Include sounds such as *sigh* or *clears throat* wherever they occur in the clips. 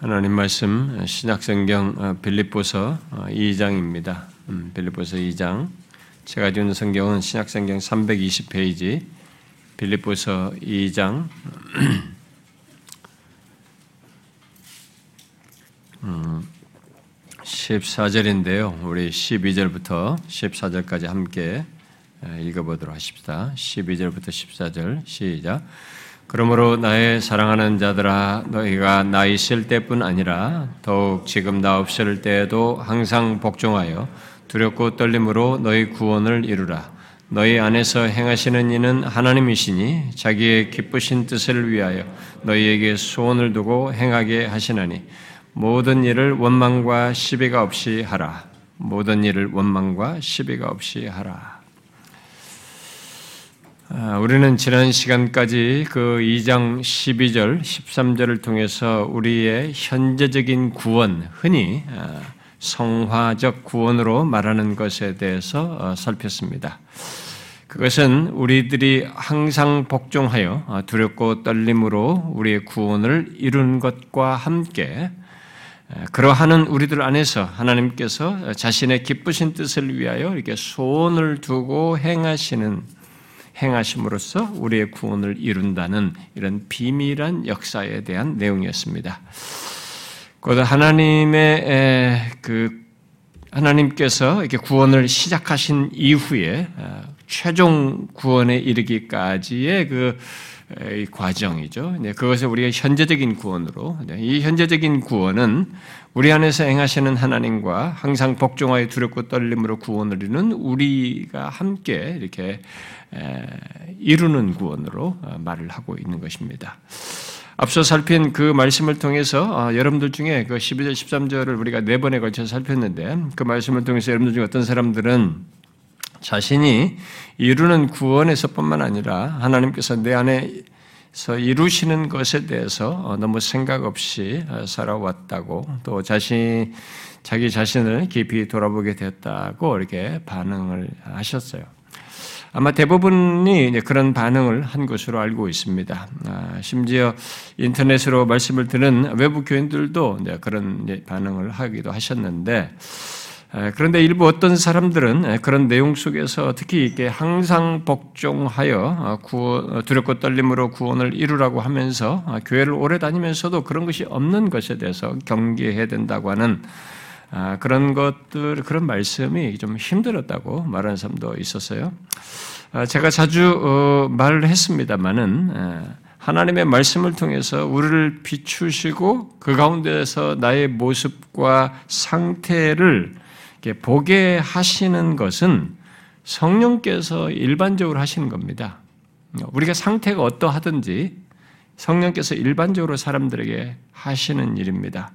하나님 말씀 신약성경 빌립보서 2장입니다. 빌립보서 2장 제가 지은 성경은 신약성경 320페이지 빌립보서 2장 14절인데요. *clears throat* 우리 12절부터 14절까지 함께 읽어보도록 하십시다. 12절부터 14절 시작. 그러므로 나의 사랑하는 자들아 너희가 나 있을 때뿐 아니라 더욱 지금 나 없을 때에도 항상 복종하여 두렵고 떨림으로 너희 구원을 이루라. 너희 안에서 행하시는 이는 하나님이시니 자기의 기쁘신 뜻을 위하여 너희에게 소원을 두고 행하게 하시나니 모든 일을 원망과 시비가 없이 하라. 모든 일을 원망과 시비가 없이 하라. 아, 우리는 지난 시간까지 그 2장 12절, 13절을 통해서 우리의 현재적인 구원, 흔히 아, 성화적 구원으로 말하는 것에 대해서 어, 살폈습니다. 그것은 우리들이 항상 복종하여 어, 두렵고 떨림으로 우리의 구원을 이룬 것과 함께 그러하는 우리들 안에서 하나님께서 자신의 기쁘신 뜻을 위하여 이렇게 소원을 두고 행하시는 행하심으로써 우리의 구원을 이룬다는 이런 비밀한 역사에 대한 내용이었습니다. 곧 하나님의 그 하나님께서 이렇게 구원을 시작하신 이후에 어, 최종 구원에 이르기까지의 그 과정이죠. 그것을 우리가 현재적인 구원으로 이 현재적인 구원은 우리 안에서 행하시는 하나님과 항상 복종하여 두렵고 떨림으로 구원을 이루는 우리가 함께 이렇게 이루는 구원으로 어, 말을 하고 있는 것입니다. 앞서 살핀 그 말씀을 통해서 어, 여러분들 중에 그 12절, 13절을 우리가 네 번에 걸쳐 살폈는데 그 말씀을 통해서 여러분들 중에 어떤 사람들은 자신이 이루는 구원에서뿐만 아니라 하나님께서 내 안에서 이루시는 것에 대해서 어, 너무 생각 없이 살아왔다고 또 자신 자기 자신을 깊이 돌아보게 되었다고 이렇게 반응을 하셨어요. 아마 대부분이 그런 반응을 한 것으로 알고 있습니다. 아, 심지어 인터넷으로 말씀을 듣는 외부 교인들도 그런 반응을 하기도 하셨는데, 아, 그런데 일부 어떤 사람들은 그런 내용 속에서 특히 이게 항상 복종하여 구원, 두렵고 떨림으로 구원을 이루라고 하면서 교회를 오래 다니면서도 그런 것이 없는 것에 대해서 경계해야 된다고 하는 아, 그런 것들, 그런 말씀이 좀 힘들었다고 말하는 사람도 있었어요. 아, 제가 자주 어, 말을 했습니다만은 하나님의 말씀을 통해서 우리를 비추시고 그 가운데서 나의 모습과 상태를 보게 하시는 것은 성령께서 일반적으로 하시는 겁니다. 우리가 상태가 어떠하든지 성령께서 일반적으로 사람들에게 하시는 일입니다.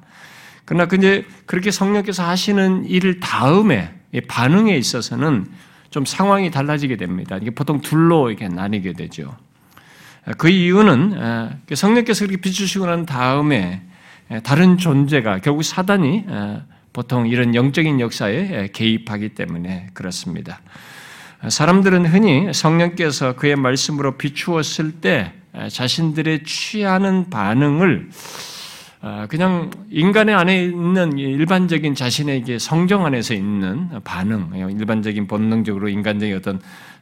그러나 근데 그렇게 성령께서 하시는 일 다음에 반응에 있어서는 좀 상황이 달라지게 됩니다. 이게 보통 둘로 이렇게 나뉘게 되죠. 그 이유는 그 성령께서 그렇게 비추시고 난 다음에 다른 존재가 결국 사단이 보통 이런 영적인 역사에 개입하기 때문에 그렇습니다. 사람들은 흔히 성령께서 그의 말씀으로 비추었을 때 자신들의 취하는 반응을 아, 그냥 인간의 안에 있는 일반적인 자신에게 성정 안에서 있는 반응, 일반적인 본능적으로 인간적인 어떤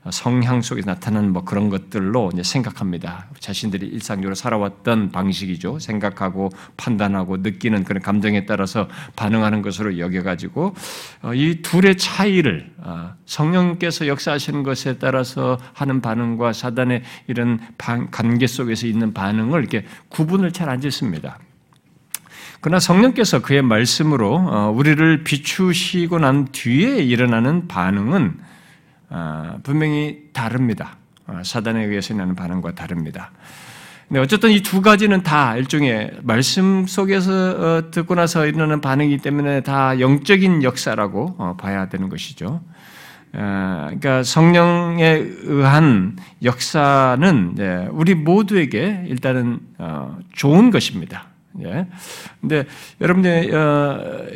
성향 속에 나타나는 뭐 그런 것들로 이제 생각합니다. 자신들이 일상적으로 살아왔던 방식이죠. 생각하고 판단하고 느끼는 그런 감정에 따라서 반응하는 것으로 여겨가지고 어, 이 둘의 차이를 어, 성령께서 역사하시는 것에 따라서 하는 반응과 사단의 이런 관계 속에서 있는 반응을 이렇게 구분을 잘 안 짓습니다. 그러나 성령께서 그의 말씀으로 어, 우리를 비추시고 난 뒤에 일어나는 반응은 어, 분명히 다릅니다. 어, 사단에 의해서 일어나는 반응과 다릅니다. 근데 어쨌든 이 두 가지는 다 일종의 말씀 속에서 듣고 나서 일어나는 반응이기 때문에 다 영적인 역사라고 봐야 되는 것이죠. 그러니까 성령에 의한 역사는 우리 모두에게 일단은 좋은 것입니다. 예. 근데 여러분들 어,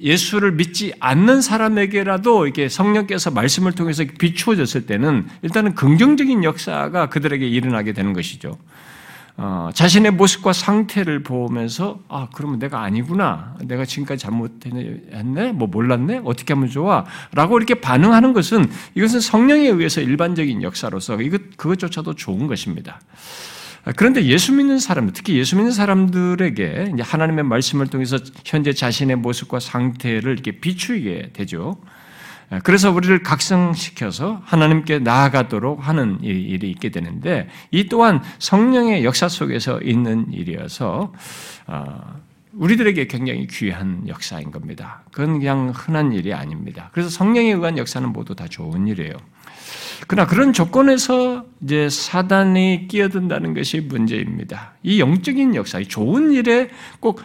예수를 믿지 않는 사람에게라도 이렇게 성령께서 말씀을 통해서 비추어졌을 때는 일단은 긍정적인 역사가 그들에게 일어나게 되는 것이죠. 어, 자신의 모습과 상태를 보면서 아 그러면 내가 아니구나 내가 지금까지 잘못했네 뭐 몰랐네 어떻게 하면 좋아라고 이렇게 반응하는 것은 이것은 성령에 의해서 일반적인 역사로서 이것 그것조차도 좋은 것입니다. 그런데 예수 믿는 사람, 특히 예수 믿는 사람들에게 하나님의 말씀을 통해서 현재 자신의 모습과 상태를 이렇게 비추게 되죠. 그래서 우리를 각성시켜서 하나님께 나아가도록 하는 일이 있게 되는데 이 또한 성령의 역사 속에서 있는 일이어서 어, 우리들에게 굉장히 귀한 역사인 겁니다. 그건 그냥 흔한 일이 아닙니다. 그래서 성령에 의한 역사는 모두 다 좋은 일이에요. 그러나 그런 조건에서 이제 사단이 끼어든다는 것이 문제입니다. 이 영적인 역사, 이 좋은 일에 꼭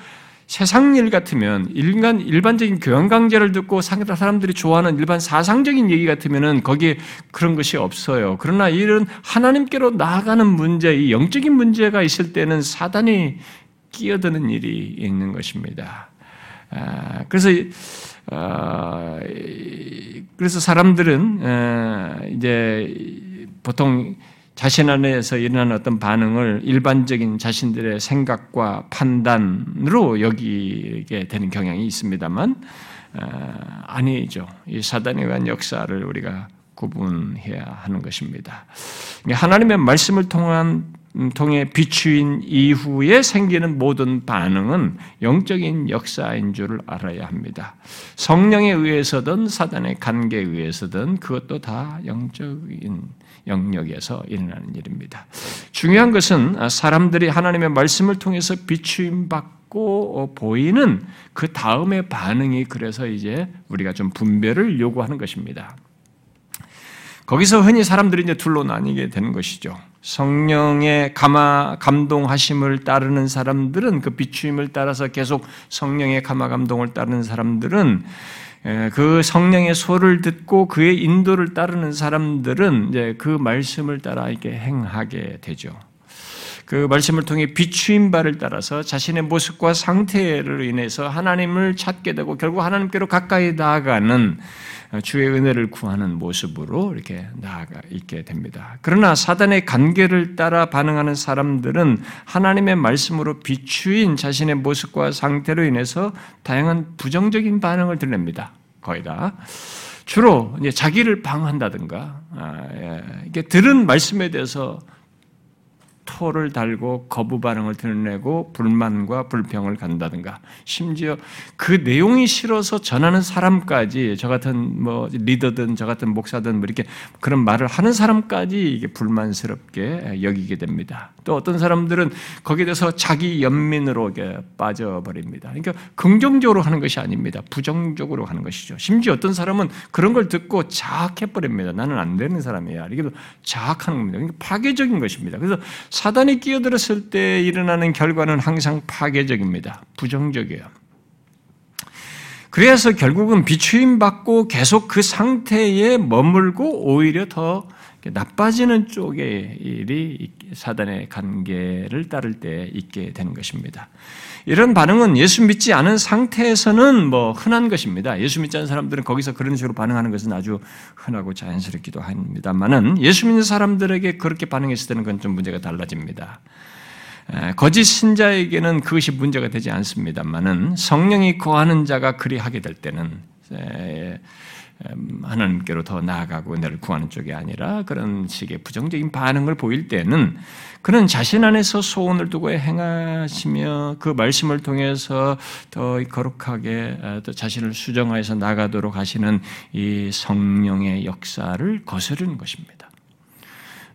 세상 일 같으면 일간 일반적인 교양 강좌를 듣고 사람들이 좋아하는 일반 사상적인 얘기 같으면은 거기에 그런 것이 없어요. 그러나 이런 하나님께로 나아가는 문제, 이 영적인 문제가 있을 때는 사단이 끼어드는 일이 있는 것입니다. 아, 그래서 아, 그래서 사람들은 이제 보통 자신 안에서 일어나는 어떤 반응을 일반적인 자신들의 생각과 판단으로 여기게 되는 경향이 있습니다만 아, 아니죠. 이 사단에 의한 역사를 우리가 구분해야 하는 것입니다. 하나님의 말씀을 통한 통해 비추인 이후에 생기는 모든 반응은 영적인 역사인 줄을 알아야 합니다. 성령에 의해서든 사단의 관계에 의해서든 그것도 다 영적인 영역에서 일어나는 일입니다. 중요한 것은 사람들이 하나님의 말씀을 통해서 비추임 받고 보이는 그 다음의 반응이 그래서 이제 우리가 좀 분별을 요구하는 것입니다. 거기서 흔히 사람들이 이제 둘로 나뉘게 되는 것이죠. 성령의 감화 감동하심을 따르는 사람들은 그 비추임을 따라서 계속 성령의 감화 감동을 따르는 사람들은 그 성령의 소를 듣고 그의 인도를 따르는 사람들은 이제 그 말씀을 따라 이렇게 행하게 되죠. 그 말씀을 통해 비추임 바를 따라서 자신의 모습과 상태를 인해서 하나님을 찾게 되고 결국 하나님께로 가까이 나아가는 주의 은혜를 구하는 모습으로 이렇게 나아가 있게 됩니다. 그러나 사단의 관계를 따라 반응하는 사람들은 하나님의 말씀으로 비추인 자신의 모습과 상태로 인해서 다양한 부정적인 반응을 드립니다. 거의 다. 주로 이제 자기를 방한다든가, 아, 예. 이게 들은 말씀에 대해서 토를 달고 거부 반응을 드러내고 불만과 불평을 간다든가 심지어 그 내용이 싫어서 전하는 사람까지 저 같은 뭐 리더든 저 같은 목사든 뭐 이렇게 그런 말을 하는 사람까지 이게 불만스럽게 여기게 됩니다. 또 어떤 사람들은 거기에 대해서 자기 연민으로 빠져버립니다. 그러니까 긍정적으로 하는 것이 아닙니다. 부정적으로 하는 것이죠. 심지어 어떤 사람은 그런 걸 듣고 자학해버립니다. 나는 안 되는 사람이야. 이게 자학하는 겁니다. 그러니까 파괴적인 것입니다. 그래서 사단이 끼어들었을 때 일어나는 결과는 항상 파괴적입니다. 부정적이에요. 그래서 결국은 비추임 받고 계속 그 상태에 머물고 오히려 더 나빠지는 쪽의 일이 사단의 관계를 따를 때 있게 되는 것입니다. 이런 반응은 예수 믿지 않은 상태에서는 뭐 흔한 것입니다. 예수 믿지 않은 사람들은 거기서 그런 식으로 반응하는 것은 아주 흔하고 자연스럽기도 합니다만은 예수 믿는 사람들에게 그렇게 반응했을 때는 그건 좀 문제가 달라집니다. 거짓 신자에게는 그것이 문제가 되지 않습니다만은 성령이 거하는 자가 그리하게 될 때는 음, 하나님께로 더 나아가고 은혜를 구하는 쪽이 아니라 그런 식의 부정적인 반응을 보일 때는 그는 자신 안에서 소원을 두고 행하시며 그 말씀을 통해서 더 거룩하게 어, 또 자신을 수정하여서 나가도록 하시는 이 성령의 역사를 거스르는 것입니다.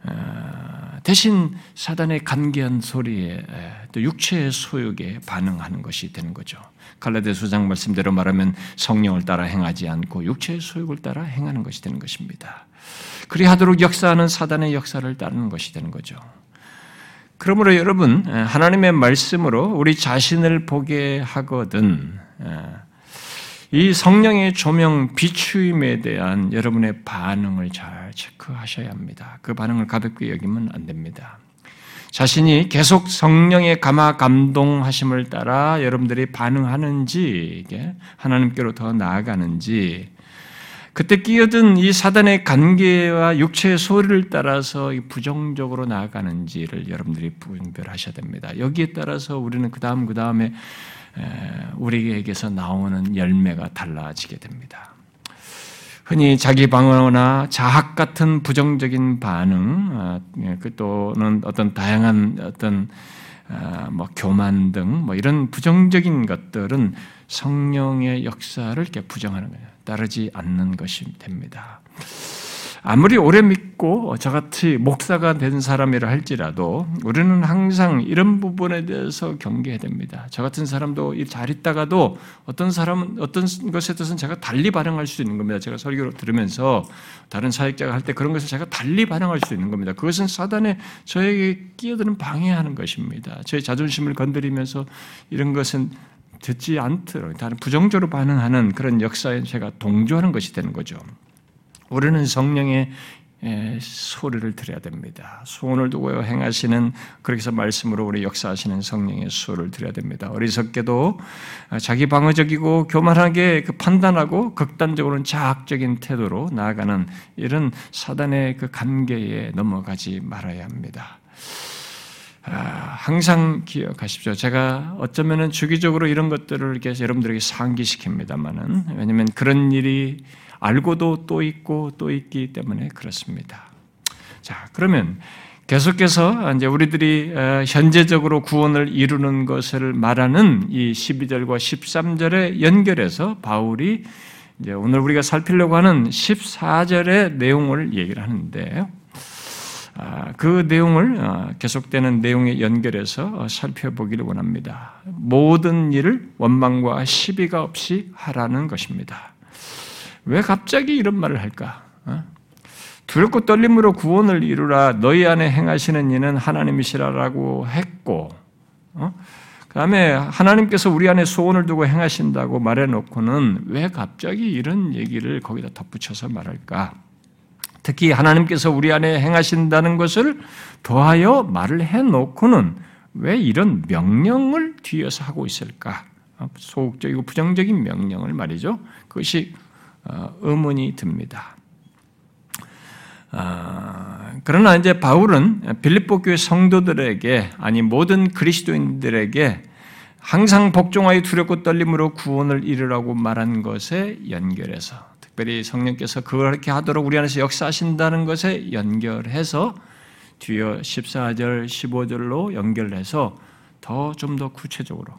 어, 대신 사단의 간계한 소리에 또 육체의 소욕에 반응하는 것이 되는 거죠. 갈라데 수장 말씀대로 말하면 성령을 따라 행하지 않고 육체의 소욕을 따라 행하는 것이 되는 것입니다. 그리하도록 역사하는 사단의 역사를 따르는 것이 되는 거죠. 그러므로 여러분 하나님의 말씀으로 우리 자신을 보게 하거든 이 성령의 조명 비추임에 대한 여러분의 반응을 잘 체크하셔야 합니다. 그 반응을 가볍게 여기면 안 됩니다. 자신이 계속 성령의 감화 감동하심을 따라 여러분들이 반응하는지 하나님께로 더 나아가는지 그때 끼어든 이 사단의 관계와 육체의 소리를 따라서 부정적으로 나아가는지를 여러분들이 분별하셔야 됩니다. 여기에 따라서 우리는 그 다음 그 다음에 우리에게서 나오는 열매가 달라지게 됩니다. 흔히 자기 방어나 자학 같은 부정적인 반응, 아, 예, 그 또는 어떤 다양한 어떤 아, 뭐 교만 등 뭐 이런 부정적인 것들은 성령의 역사를 이렇게 부정하는 거예요. 따르지 않는 것이 됩니다. 아무리 오래 믿고 저같이 목사가 된 사람이라 할지라도 우리는 항상 이런 부분에 대해서 경계해야 됩니다. 저 같은 사람도 잘 있다가도 어떤 사람은 어떤 것에 대해서는 제가 달리 반응할 수 있는 겁니다. 제가 설교를 들으면서 다른 사역자가 할 때 그런 것을 제가 달리 반응할 수 있는 겁니다. 그것은 사단의 저에게 끼어드는 방해하는 것입니다. 저의 자존심을 건드리면서 이런 것은 듣지 않도록 다른 부정적으로 반응하는 그런 역사에 제가 동조하는 것이 되는 거죠. 우리는 성령의 소리를 들어야 됩니다. 소원을 두고 행하시는 그렇게 해서 말씀으로 우리 역사하시는 성령의 소를 들어야 됩니다. 어리석게도 자기 방어적이고 교만하게 그 판단하고 극단적으로는 자학적인 태도로 나아가는 이런 사단의 그 간계에 넘어가지 말아야 합니다. 아, 항상 기억하십시오. 제가 어쩌면은 주기적으로 이런 것들을 이렇게 여러분들에게 상기시킵니다만은 왜냐하면 그런 일이 알고도 또 있고 또 있기 때문에 그렇습니다. 자, 그러면 계속해서 이제 우리들이 어, 현재적으로 구원을 이루는 것을 말하는 이 12절과 13절에 연결해서 바울이 이제 오늘 우리가 살피려고 하는 14절의 내용을 얘기를 하는데 아, 그 내용을 어, 계속되는 내용에 연결해서 어, 살펴보기를 원합니다. 모든 일을 원망과 시비가 없이 하라는 것입니다. 왜 갑자기 이런 말을 할까? 어? 두렵고 떨림으로 구원을 이루라 너희 안에 행하시는 이는 하나님이시라라고 했고 어? 그 다음에 하나님께서 우리 안에 소원을 두고 행하신다고 말해놓고는 왜 갑자기 이런 얘기를 거기다 덧붙여서 말할까? 특히 하나님께서 우리 안에 행하신다는 것을 더하여 말을 해놓고는 왜 이런 명령을 뒤에서 하고 있을까? 어, 소극적이고 부정적인 명령을 말이죠. 그것이 어, 의문이 듭니다. 아, 그러나 이제 바울은 빌립보 교회 성도들에게 아니 모든 그리스도인들에게 항상 복종하여 두렵고 떨림으로 구원을 이루라고 말한 것에 연결해서 특별히 성령께서 그렇게 하도록 우리 안에서 역사하신다는 것에 연결해서 뒤어 14절, 15절로 연결해서 더 좀더 구체적으로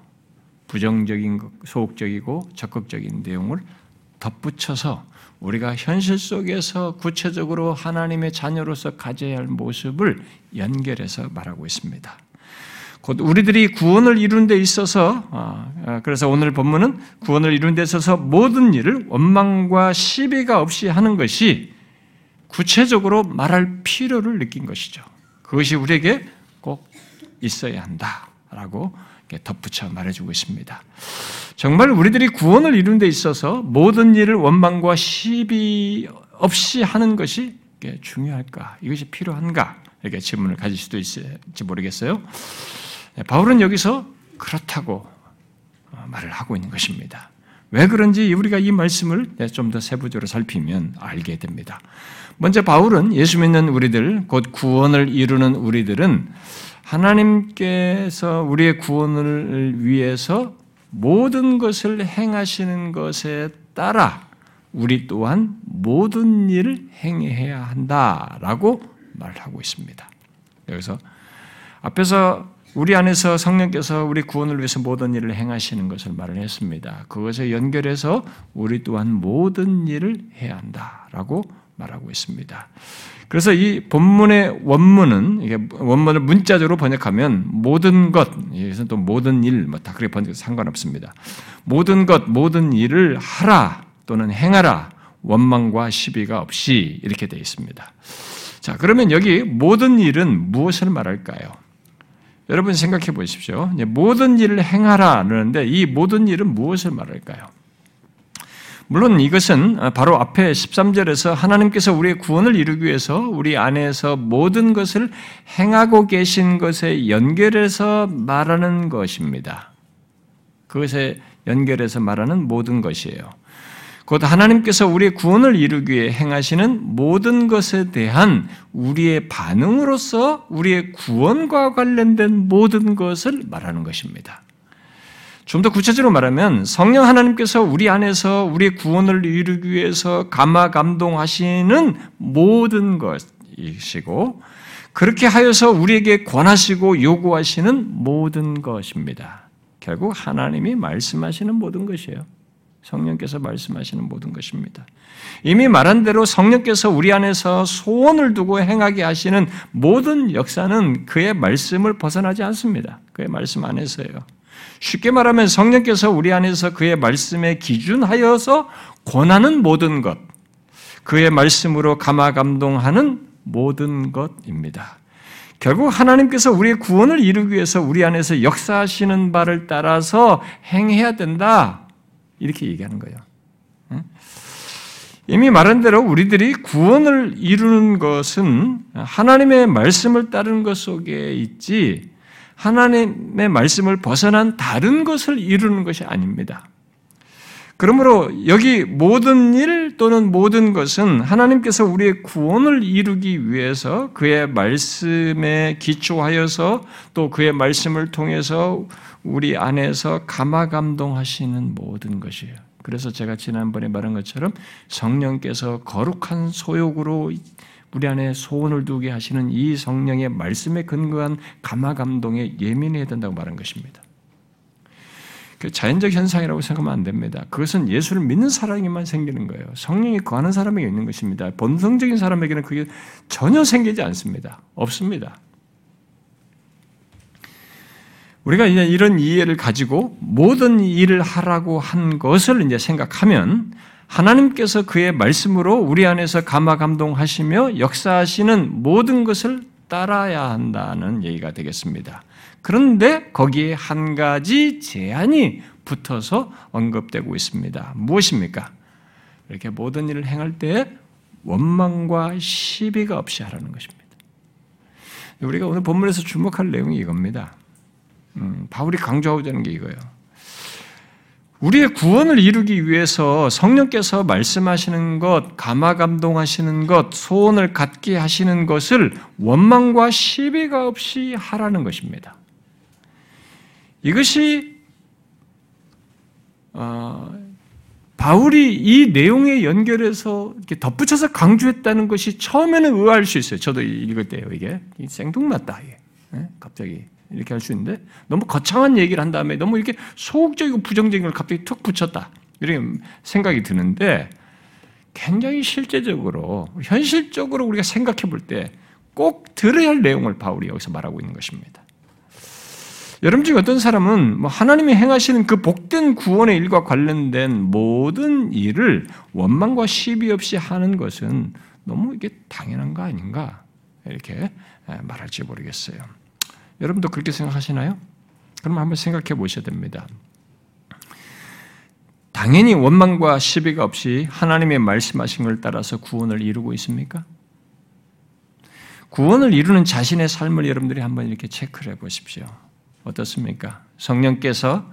부정적인 소극적이고 적극적인 내용을 덧붙여서 우리가 현실 속에서 구체적으로 하나님의 자녀로서 가져야 할 모습을 연결해서 말하고 있습니다. 곧 우리들이 구원을 이루는 데 있어서 아, 아, 그래서 오늘 본문은 구원을 이루는 데 있어서 모든 일을 원망과 시비가 없이 하는 것이 구체적으로 말할 필요를 느낀 것이죠. 그것이 우리에게 꼭 있어야 한다라고 덧붙여 말해주고 있습니다. 정말 우리들이 구원을 이루는 데 있어서 모든 일을 원망과 시비 없이 하는 것이 중요할까? 이것이 필요한가? 이렇게 질문을 가질 수도 있을지 모르겠어요. 네, 바울은 여기서 그렇다고 어, 말을 하고 있는 것입니다. 왜 그런지 우리가 이 말씀을 네, 좀더 세부적으로 살피면 알게 됩니다. 먼저 바울은 예수 믿는 우리들, 곧 구원을 이루는 우리들은 하나님께서 우리의 구원을 위해서 모든 것을 행하시는 것에 따라 우리 또한 모든 일을 행해야 한다라고 말하고 있습니다. 여기서 앞에서 우리 안에서 성령께서 우리 구원을 위해서 모든 일을 행하시는 것을 말을 했습니다. 그것에 연결해서 우리 또한 모든 일을 해야 한다라고 말하고 있습니다. 그래서 이 본문의 원문은 이게 원문을 문자적으로 번역하면 모든 것, 여기서 또 모든 일, 뭐 다 그렇게 번역 상관없습니다. 모든 것, 모든 일을 하라 또는 행하라 원망과 시비가 없이 이렇게 되어 있습니다. 자, 그러면 여기 모든 일은 무엇을 말할까요? 여러분 생각해 보십시오. 모든 일을 행하라 그러는데 이 모든 일은 무엇을 말할까요? 물론 이것은 바로 앞에 13절에서 하나님께서 우리의 구원을 이루기 위해서 우리 안에서 모든 것을 행하고 계신 것에 연결해서 말하는 것입니다. 그것에 연결해서 말하는 모든 것이에요. 곧 하나님께서 우리의 구원을 이루기 위해 행하시는 모든 것에 대한 우리의 반응으로서 우리의 구원과 관련된 모든 것을 말하는 것입니다. 좀 더 구체적으로 말하면 성령 하나님께서 우리 안에서 우리의 구원을 이루기 위해서 감화 감동하시는 모든 것이시고 그렇게 하여서 우리에게 권하시고 요구하시는 모든 것입니다. 결국 하나님이 말씀하시는 모든 것이에요. 성령께서 말씀하시는 모든 것입니다. 이미 말한 대로 성령께서 우리 안에서 소원을 두고 행하게 하시는 모든 역사는 그의 말씀을 벗어나지 않습니다. 그의 말씀 안에서요. 쉽게 말하면 성령께서 우리 안에서 그의 말씀에 기준하여서 권하는 모든 것, 그의 말씀으로 감화 감동하는 모든 것입니다. 결국 하나님께서 우리의 구원을 이루기 위해서 우리 안에서 역사하시는 바를 따라서 행해야 된다. 이렇게 얘기하는 거예요. 이미 말한 대로 우리들이 구원을 이루는 것은 하나님의 말씀을 따르는 것 속에 있지 하나님의 말씀을 벗어난 다른 것을 이루는 것이 아닙니다. 그러므로 여기 모든 일 또는 모든 것은 하나님께서 우리의 구원을 이루기 위해서 그의 말씀에 기초하여서 또 그의 말씀을 통해서 우리 안에서 감화 감동하시는 모든 것이에요. 그래서 제가 지난번에 말한 것처럼 성령께서 거룩한 소욕으로 우리 안에 소원을 두게 하시는 이 성령의 말씀에 근거한 감화 감동에 예민해야 된다고 말한 것입니다. 그 자연적 현상이라고 생각하면 안 됩니다. 그것은 예수를 믿는 사람에게만 생기는 거예요. 성령이 거하는 사람에게 있는 것입니다. 본성적인 사람에게는 그게 전혀 생기지 않습니다. 없습니다. 우리가 이제 이런 이해를 가지고 모든 일을 하라고 한 것을 이제 생각하면 하나님께서 그의 말씀으로 우리 안에서 감화 감동하시며 역사하시는 모든 것을 따라야 한다는 얘기가 되겠습니다. 그런데 거기에 한 가지 제한이 붙어서 언급되고 있습니다. 무엇입니까? 이렇게 모든 일을 행할 때 원망과 시비가 없이 하라는 것입니다. 우리가 오늘 본문에서 주목할 내용이 이겁니다. 음, 바울이 강조하고자 하는 게 이거예요. 우리의 구원을 이루기 위해서 성령께서 말씀하시는 것, 감화 감동하시는 것, 소원을 갖게 하시는 것을 원망과 시비가 없이 하라는 것입니다. 이것이 어, 바울이 이 내용에 연결해서 이렇게 덧붙여서 강조했다는 것이 처음에는 의아할 수 있어요. 저도 읽을 때요 이게 생뚱맞다 네? 갑자기 이렇게 할 수 있는데 너무 거창한 얘기를 한 다음에 너무 이렇게 소극적이고 부정적인 걸 갑자기 툭 붙였다 이렇게 생각이 드는데 굉장히 실제적으로 현실적으로 우리가 생각해 볼 때 꼭 들어야 할 내용을 바울이 여기서 말하고 있는 것입니다. 여러분 중 어떤 사람은 뭐 하나님이 행하시는 그 복된 구원의 일과 관련된 모든 일을 원망과 시비 없이 하는 것은 너무 이게 당연한 거 아닌가 이렇게 말할지 모르겠어요. 여러분도 그렇게 생각하시나요? 그럼 한번 생각해 보셔야 됩니다. 당연히 원망과 시비가 없이 하나님의 말씀하신 걸 따라서 구원을 이루고 있습니까? 구원을 이루는 자신의 삶을 여러분들이 한번 이렇게 체크를 해 보십시오. 어떻습니까? 성령께서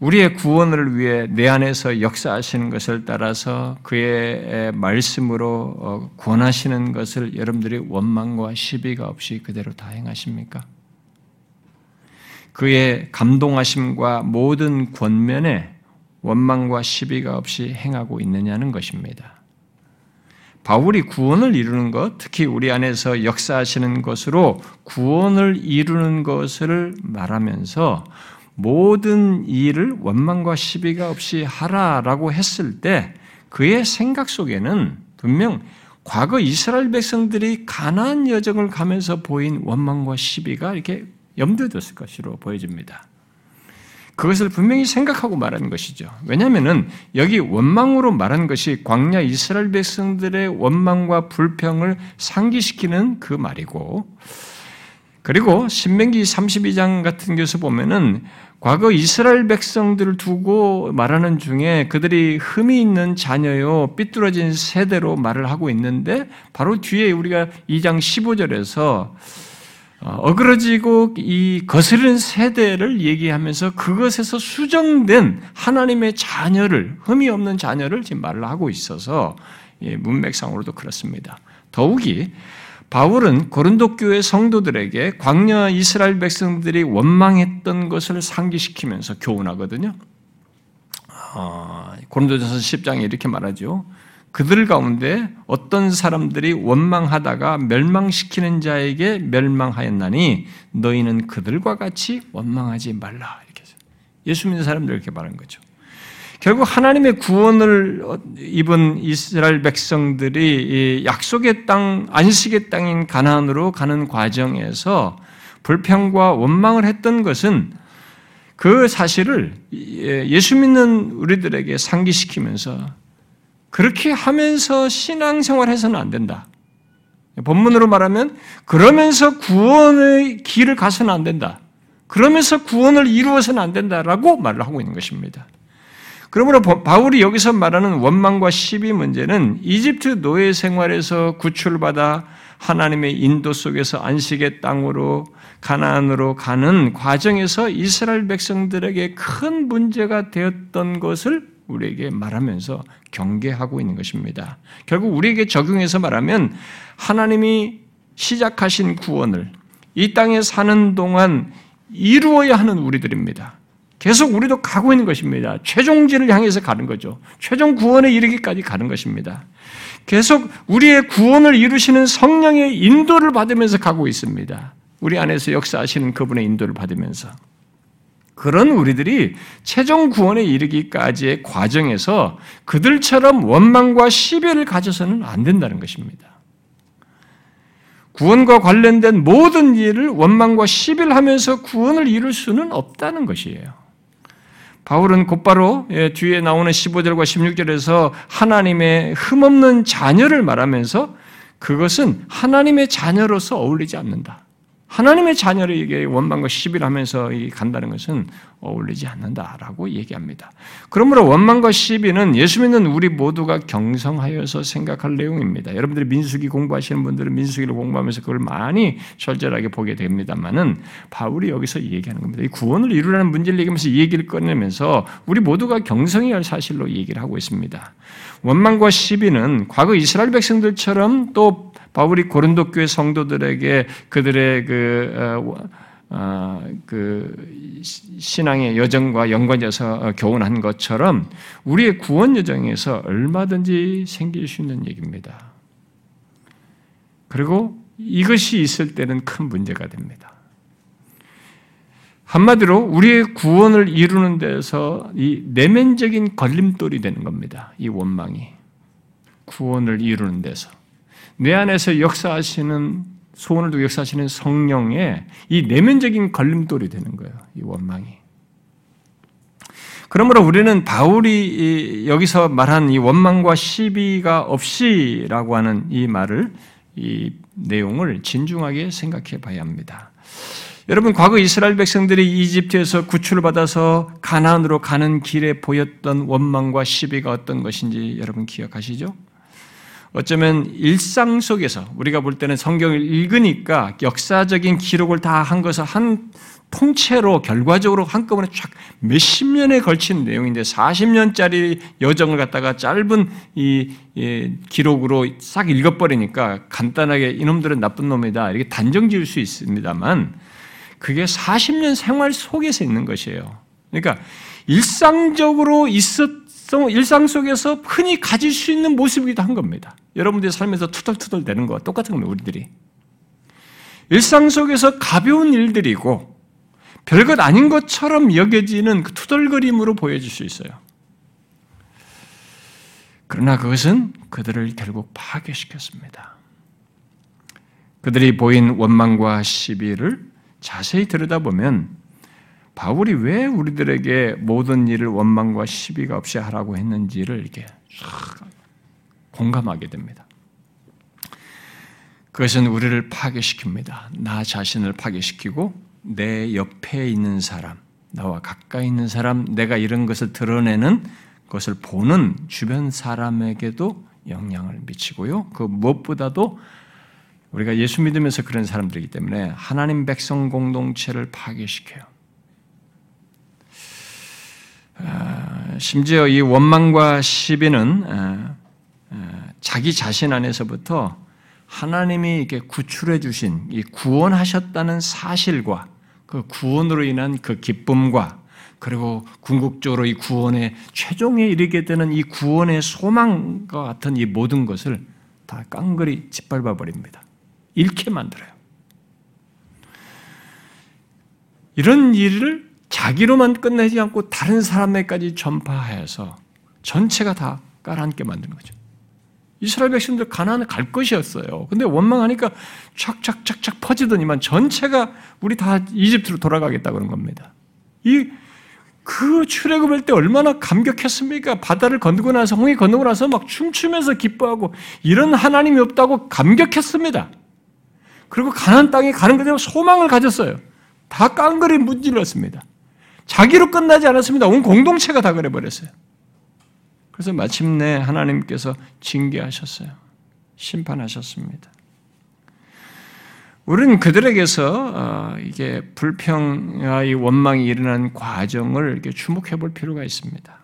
우리의 구원을 위해 내 안에서 역사하시는 것을 따라서 그의 말씀으로 어, 권하시는 것을 여러분들이 원망과 시비가 없이 그대로 다 행하십니까? 그의 감동하심과 모든 권면에 원망과 시비가 없이 행하고 있느냐는 것입니다. 바울이 구원을 이루는 것, 특히 우리 안에서 역사하시는 것으로 구원을 이루는 것을 말하면서 모든 일을 원망과 시비가 없이 하라라고 했을 때 그의 생각 속에는 분명 과거 이스라엘 백성들이 가나안 여정을 가면서 보인 원망과 시비가 이렇게 염두에 뒀을 것으로 보여집니다. 그것을 분명히 생각하고 말하는 것이죠. 왜냐하면 여기 원망으로 말한 것이 광야 이스라엘 백성들의 원망과 불평을 상기시키는 그 말이고, 그리고 신명기 32장 같은 것을 보면은 과거 이스라엘 백성들을 두고 말하는 중에 그들이 흠이 있는 자녀요, 삐뚤어진 세대로 말을 하고 있는데 바로 뒤에 우리가 2장 15절에서 어그러지고 이 거스르는 세대를 얘기하면서 그것에서 수정된 하나님의 자녀를 흠이 없는 자녀를 지금 말을 하고 있어서 문맥상으로도 그렇습니다. 더욱이 바울은 고린도 교회 성도들에게 광야 이스라엘 백성들이 원망했던 것을 상기시키면서 교훈하거든요. 어, 고린도전서 10장에 이렇게 말하죠. 그들 가운데 어떤 사람들이 원망하다가 멸망시키는 자에게 멸망하였나니 너희는 그들과 같이 원망하지 말라. 이렇게 예수 믿는 사람들 이렇게 말한 거죠. 결국 하나님의 구원을 입은 이스라엘 백성들이 약속의 땅, 안식의 땅인 가나안으로 가는 과정에서 불평과 원망을 했던 것은 그 사실을 예수 믿는 우리들에게 상기시키면서 그렇게 하면서 신앙생활 해서는 안 된다. 본문으로 말하면 그러면서 구원의 길을 가서는 안 된다. 그러면서 구원을 이루어서는 안 된다라고 말을 하고 있는 것입니다. 그러므로 바울이 여기서 말하는 원망과 시비 문제는 이집트 노예 생활에서 구출받아 하나님의 인도 속에서 안식의 땅으로 가나안으로 가는 과정에서 이스라엘 백성들에게 큰 문제가 되었던 것을 우리에게 말하면서 경계하고 있는 것입니다. 결국 우리에게 적용해서 말하면 하나님이 시작하신 구원을 이 땅에 사는 동안 이루어야 하는 우리들입니다. 계속 우리도 가고 있는 것입니다. 최종지를 향해서 가는 거죠. 최종 구원에 이르기까지 가는 것입니다. 계속 우리의 구원을 이루시는 성령의 인도를 받으면서 가고 있습니다. 우리 안에서 역사하시는 그분의 인도를 받으면서. 그런 우리들이 최종 구원에 이르기까지의 과정에서 그들처럼 원망과 시비를 가져서는 안 된다는 것입니다. 구원과 관련된 모든 일을 원망과 시비를 하면서 구원을 이룰 수는 없다는 것이에요. 바울은 곧바로 예, 뒤에 나오는 15절과 16절에서 하나님의 흠없는 자녀를 말하면서 그것은 하나님의 자녀로서 어울리지 않는다. 하나님의 자녀에게 원망과 시비를 하면서 간다는 것은 어울리지 않는다라고 얘기합니다. 그러므로 원망과 시비는 예수 믿는 우리 모두가 경성하여서 생각할 내용입니다. 여러분들이 민수기 공부하시는 분들은 민수기를 공부하면서 그걸 많이 절절하게 보게 됩니다만은 바울이 여기서 얘기하는 겁니다. 이 구원을 이루라는 문제를 얘기하면서 이 얘기를 꺼내면서 우리 모두가 경성해야 할 사실로 얘기를 하고 있습니다. 원망과 시비는 과거 이스라엘 백성들처럼 또 바울이 고린도 교회 성도들에게 그들의 그, 어, 어, 그 신앙의 여정과 연관해서 어, 교훈한 것처럼 우리의 구원 여정에서 얼마든지 생길 수 있는 얘기입니다. 그리고 이것이 있을 때는 큰 문제가 됩니다. 한마디로 우리의 구원을 이루는 데서 이 내면적인 걸림돌이 되는 겁니다. 이 원망이. 구원을 이루는 데서. 내 안에서 역사하시는 소원을 두고 역사하시는 성령의 이 내면적인 걸림돌이 되는 거예요. 이 원망이. 그러므로 우리는 바울이 여기서 말한 이 원망과 시비가 없이라고 하는 이 말을 이 내용을 진중하게 생각해 봐야 합니다. 여러분 과거 이스라엘 백성들이 이집트에서 구출을 받아서 가나안으로 가는 길에 보였던 원망과 시비가 어떤 것인지 여러분 기억하시죠? 어쩌면 일상 속에서 우리가 볼 때는 성경을 읽으니까 역사적인 기록을 다 한 것을 한 통째로 결과적으로 한꺼번에 쫙 몇십 년에 걸친 내용인데 40년짜리 여정을 갖다가 짧은 이, 이 기록으로 싹 읽어버리니까 간단하게 이놈들은 나쁜 놈이다 이렇게 단정 지을 수 있습니다만 그게 40년 생활 속에서 있는 것이에요. 그러니까 일상적으로 있었 일상 속에서 흔히 가질 수 있는 모습이기도 한 겁니다. 여러분들의 삶에서 투덜투덜 되는 거와 똑같은 겁니다, 우리들이. 일상 속에서 가벼운 일들이고 별것 아닌 것처럼 여겨지는 그 투덜거림으로 보여질 수 있어요. 그러나 그것은 그들을 결국 파괴시켰습니다. 그들이 보인 원망과 시비를 자세히 들여다보면 바울이 왜 우리들에게 모든 일을 원망과 시비가 없이 하라고 했는지를 이렇게 공감하게 됩니다. 그것은 우리를 파괴시킵니다. 나 자신을 파괴시키고 내 옆에 있는 사람, 나와 가까이 있는 사람, 내가 이런 것을 드러내는 것을 보는 주변 사람에게도 영향을 미치고요. 그 무엇보다도 우리가 예수 믿으면서 그런 사람들이기 때문에 하나님 백성 공동체를 파괴시켜요. 아, 심지어 이 원망과 시비는 자기 자신 안에서부터 하나님이 이렇게 구출해 주신 이 구원하셨다는 사실과 그 구원으로 인한 그 기쁨과 그리고 궁극적으로 이 구원의 최종에 이르게 되는 이 구원의 소망과 같은 이 모든 것을 다 깡그리 짓밟아 버립니다. 잃게 만들어요. 이런 일을 자기로만 끝내지 않고 다른 사람에까지 전파해서 전체가 다 깔아앉게 만드는 거죠. 이스라엘 백성들 가나안에 갈 것이었어요. 근데 원망하니까 착착착착 퍼지더니만 전체가 우리 다 이집트로 돌아가겠다 그런 겁니다. 이 그 출애굽할 때 얼마나 감격했습니까? 바다를 건너고 나서 홍해 건너고 나서 막 춤추면서 기뻐하고 이런 하나님이 없다고 감격했습니다. 그리고 가나안 땅에 가는 그대로 소망을 가졌어요. 다 깡그리 문질렀습니다. 자기로 끝나지 않았습니다. 온 공동체가 다 그래 버렸어요. 그래서 마침내 하나님께서 징계하셨어요. 심판하셨습니다. 우리는 그들에게서 어, 이게 불평과 원망이 일어난 과정을 이렇게 주목해 볼 필요가 있습니다.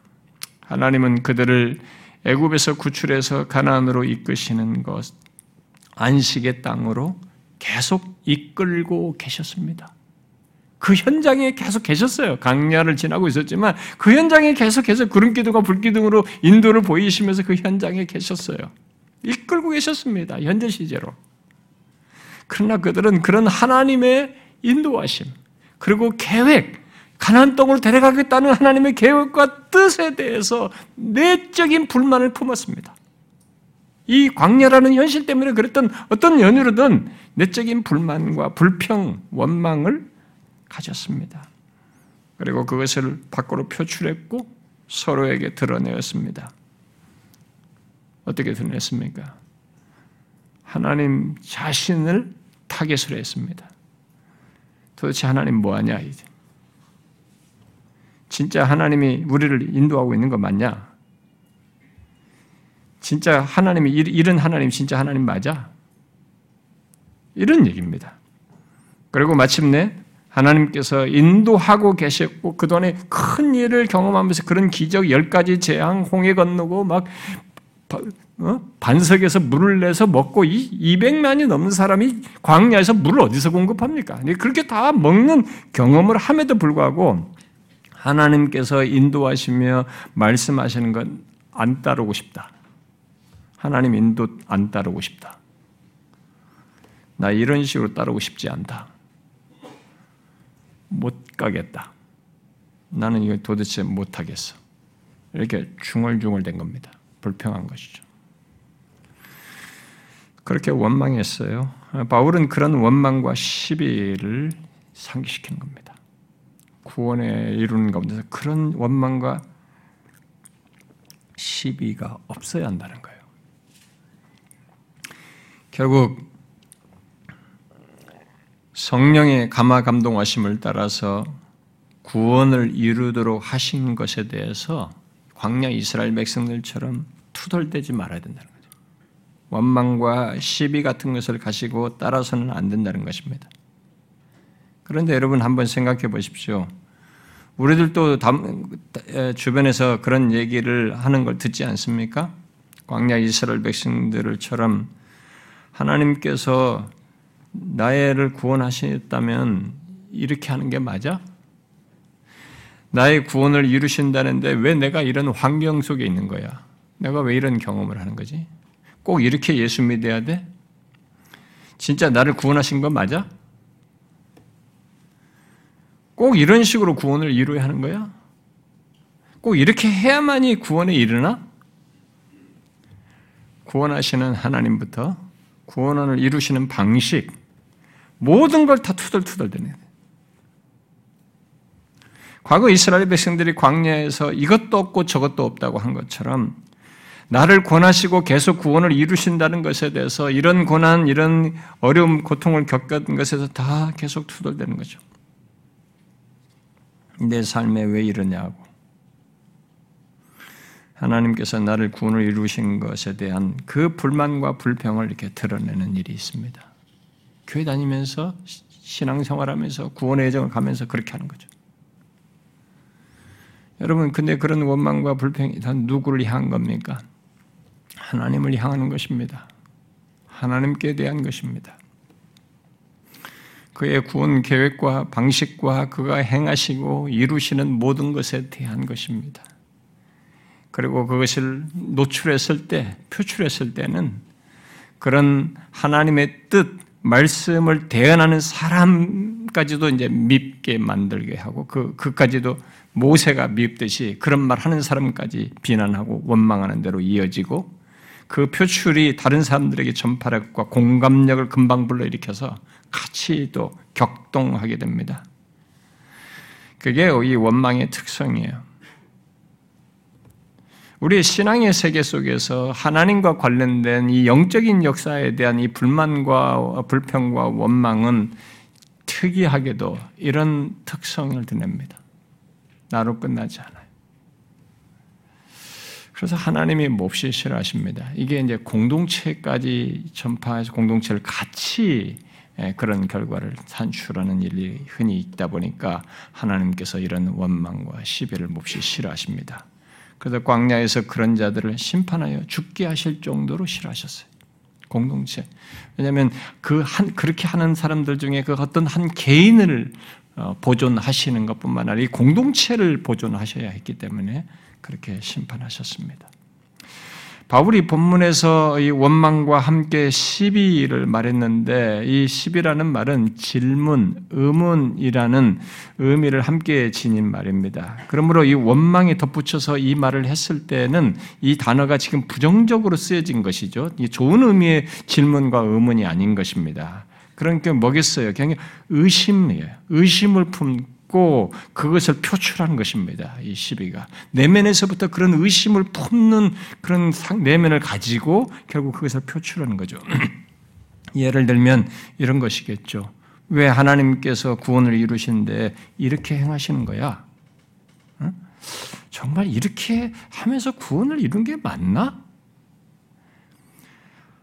하나님은 그들을 애굽에서 구출해서 가나안으로 이끄시는 것 안식의 땅으로 계속 이끌고 계셨습니다. 그 현장에 계속 계셨어요. 강야를 지나고 있었지만 그 현장에 계속해서 구름 기둥과 불 기둥으로 인도를 보이시면서 그 현장에 계셨어요. 이끌고 계셨습니다. 현재 시제로. 그러나 그들은 그런 하나님의 인도하심, 그리고 계획, 가난 땅으로 데려가겠다는 하나님의 계획과 뜻에 대해서 내적인 불만을 품었습니다. 이 광야라는 현실 때문에 그랬던 어떤 연유로든 내적인 불만과 불평, 원망을 가졌습니다. 그리고 그것을 밖으로 표출했고 서로에게 드러내었습니다. 어떻게 드러냈습니까? 하나님 자신을 타겟으로 했습니다. 도대체 하나님 뭐하냐 이제. 진짜 하나님이 우리를 인도하고 있는 거 맞냐? 진짜 하나님이 이런 하나님 진짜 하나님 맞아? 이런 얘기입니다. 그리고 마침내 하나님께서 인도하고 계셨고 그동안에 큰 일을 경험하면서 그런 기적 열 가지 재앙 홍해 건너고 막 어? 반석에서 물을 내서 먹고 이 200만이 넘는 사람이 광야에서 물을 어디서 공급합니까? 그렇게 다 먹는 경험을 함에도 불구하고 하나님께서 인도하시며 말씀하시는 건 안 따르고 싶다. 하나님 인도 안 따르고 싶다. 나 이런 식으로 따르고 싶지 않다. 못 가겠다. 나는 이거 도대체 못 하겠어. 이렇게 중얼중얼 된 겁니다. 불평한 것이죠. 그렇게 원망했어요. 바울은 그런 원망과 시비를 상기시키는 겁니다. 구원에 이루는 가운데서 그런 원망과 시비가 없어야 한다는 거예요. 결국 성령의 감화 감동하심을 따라서 구원을 이루도록 하신 것에 대해서 광야 이스라엘 백성들처럼 투덜대지 말아야 된다는 거죠. 원망과 시비 같은 것을 가지고 따라서는 안 된다는 것입니다. 그런데 여러분 한번 생각해 보십시오. 우리들도 주변에서 그런 얘기를 하는 걸 듣지 않습니까? 광야 이스라엘 백성들처럼 하나님께서 나를 구원하셨다면 이렇게 하는 게 맞아? 나의 구원을 이루신다는데 왜 내가 이런 환경 속에 있는 거야? 내가 왜 이런 경험을 하는 거지? 꼭 이렇게 예수 믿어야 돼? 진짜 나를 구원하신 건 맞아? 꼭 이런 식으로 구원을 이루어야 하는 거야? 꼭 이렇게 해야만이 구원에 이르나? 구원하시는 하나님부터 구원을 이루시는 방식, 모든 걸 다 투덜투덜대네. 과거 이스라엘 백성들이 광야에서 이것도 없고 저것도 없다고 한 것처럼 나를 권하시고 계속 구원을 이루신다는 것에 대해서 이런 고난, 이런 어려움, 고통을 겪은 것에서 다 계속 투덜대는 거죠. 내 삶에 왜 이러냐고. 하나님께서 나를 구원을 이루신 것에 대한 그 불만과 불평을 이렇게 드러내는 일이 있습니다. 교회 다니면서 신앙생활하면서 구원의 여정을 가면서 그렇게 하는 거죠. 여러분, 근데 그런 원망과 불평이 다 누구를 향한 겁니까? 하나님을 향하는 것입니다. 하나님께 대한 것입니다. 그의 구원 계획과 방식과 그가 행하시고 이루시는 모든 것에 대한 것입니다. 그리고 그것을 노출했을 때, 표출했을 때는 그런 하나님의 뜻, 말씀을 대언하는 사람까지도 이제 밉게 만들게 하고 그 그까지도 모세가 밉듯이 그런 말 하는 사람까지 비난하고 원망하는 대로 이어지고 그 표출이 다른 사람들에게 전파력과 공감력을 금방 불러일으켜서 같이 또 격동하게 됩니다. 그게 이 원망의 특성이에요. 우리의 신앙의 세계 속에서 하나님과 관련된 이 영적인 역사에 대한 이 불만과 불평과 원망은 특이하게도 이런 특성을 드냅니다. 나로 끝나지 않아요. 그래서 하나님이 몹시 싫어하십니다. 이게 이제 공동체까지 전파해서 공동체를 같이 그런 결과를 산출하는 일이 흔히 있다 보니까 하나님께서 이런 원망과 시비를 몹시 싫어하십니다. 그래서 광야에서 그런 자들을 심판하여 죽게 하실 정도로 싫어하셨어요. 공동체. 왜냐하면 그 한 그렇게 하는 사람들 중에 그 어떤 한 개인을 어, 보존하시는 것뿐만 아니라 이 공동체를 보존하셔야 했기 때문에 그렇게 심판하셨습니다. 바울이 본문에서 이 원망과 함께 시비를 말했는데 이 시비라는 말은 질문, 의문이라는 의미를 함께 지닌 말입니다. 그러므로 이 원망이 덧붙여서 이 말을 했을 때는 이 단어가 지금 부정적으로 쓰여진 것이죠. 좋은 의미의 질문과 의문이 아닌 것입니다. 그러니까 뭐겠어요? 그냥 의심이에요. 의심을 품고 있고 그것을 표출하는 것입니다. 이 시비가 내면에서부터 그런 의심을 품는 그런 내면을 가지고 결국 그것을 표출하는 거죠. *clears throat* 예를 들면 이런 것이겠죠. 왜 하나님께서 구원을 이루시는데 이렇게 행하시는 거야? 정말 이렇게 하면서 구원을 이룬 게 맞나?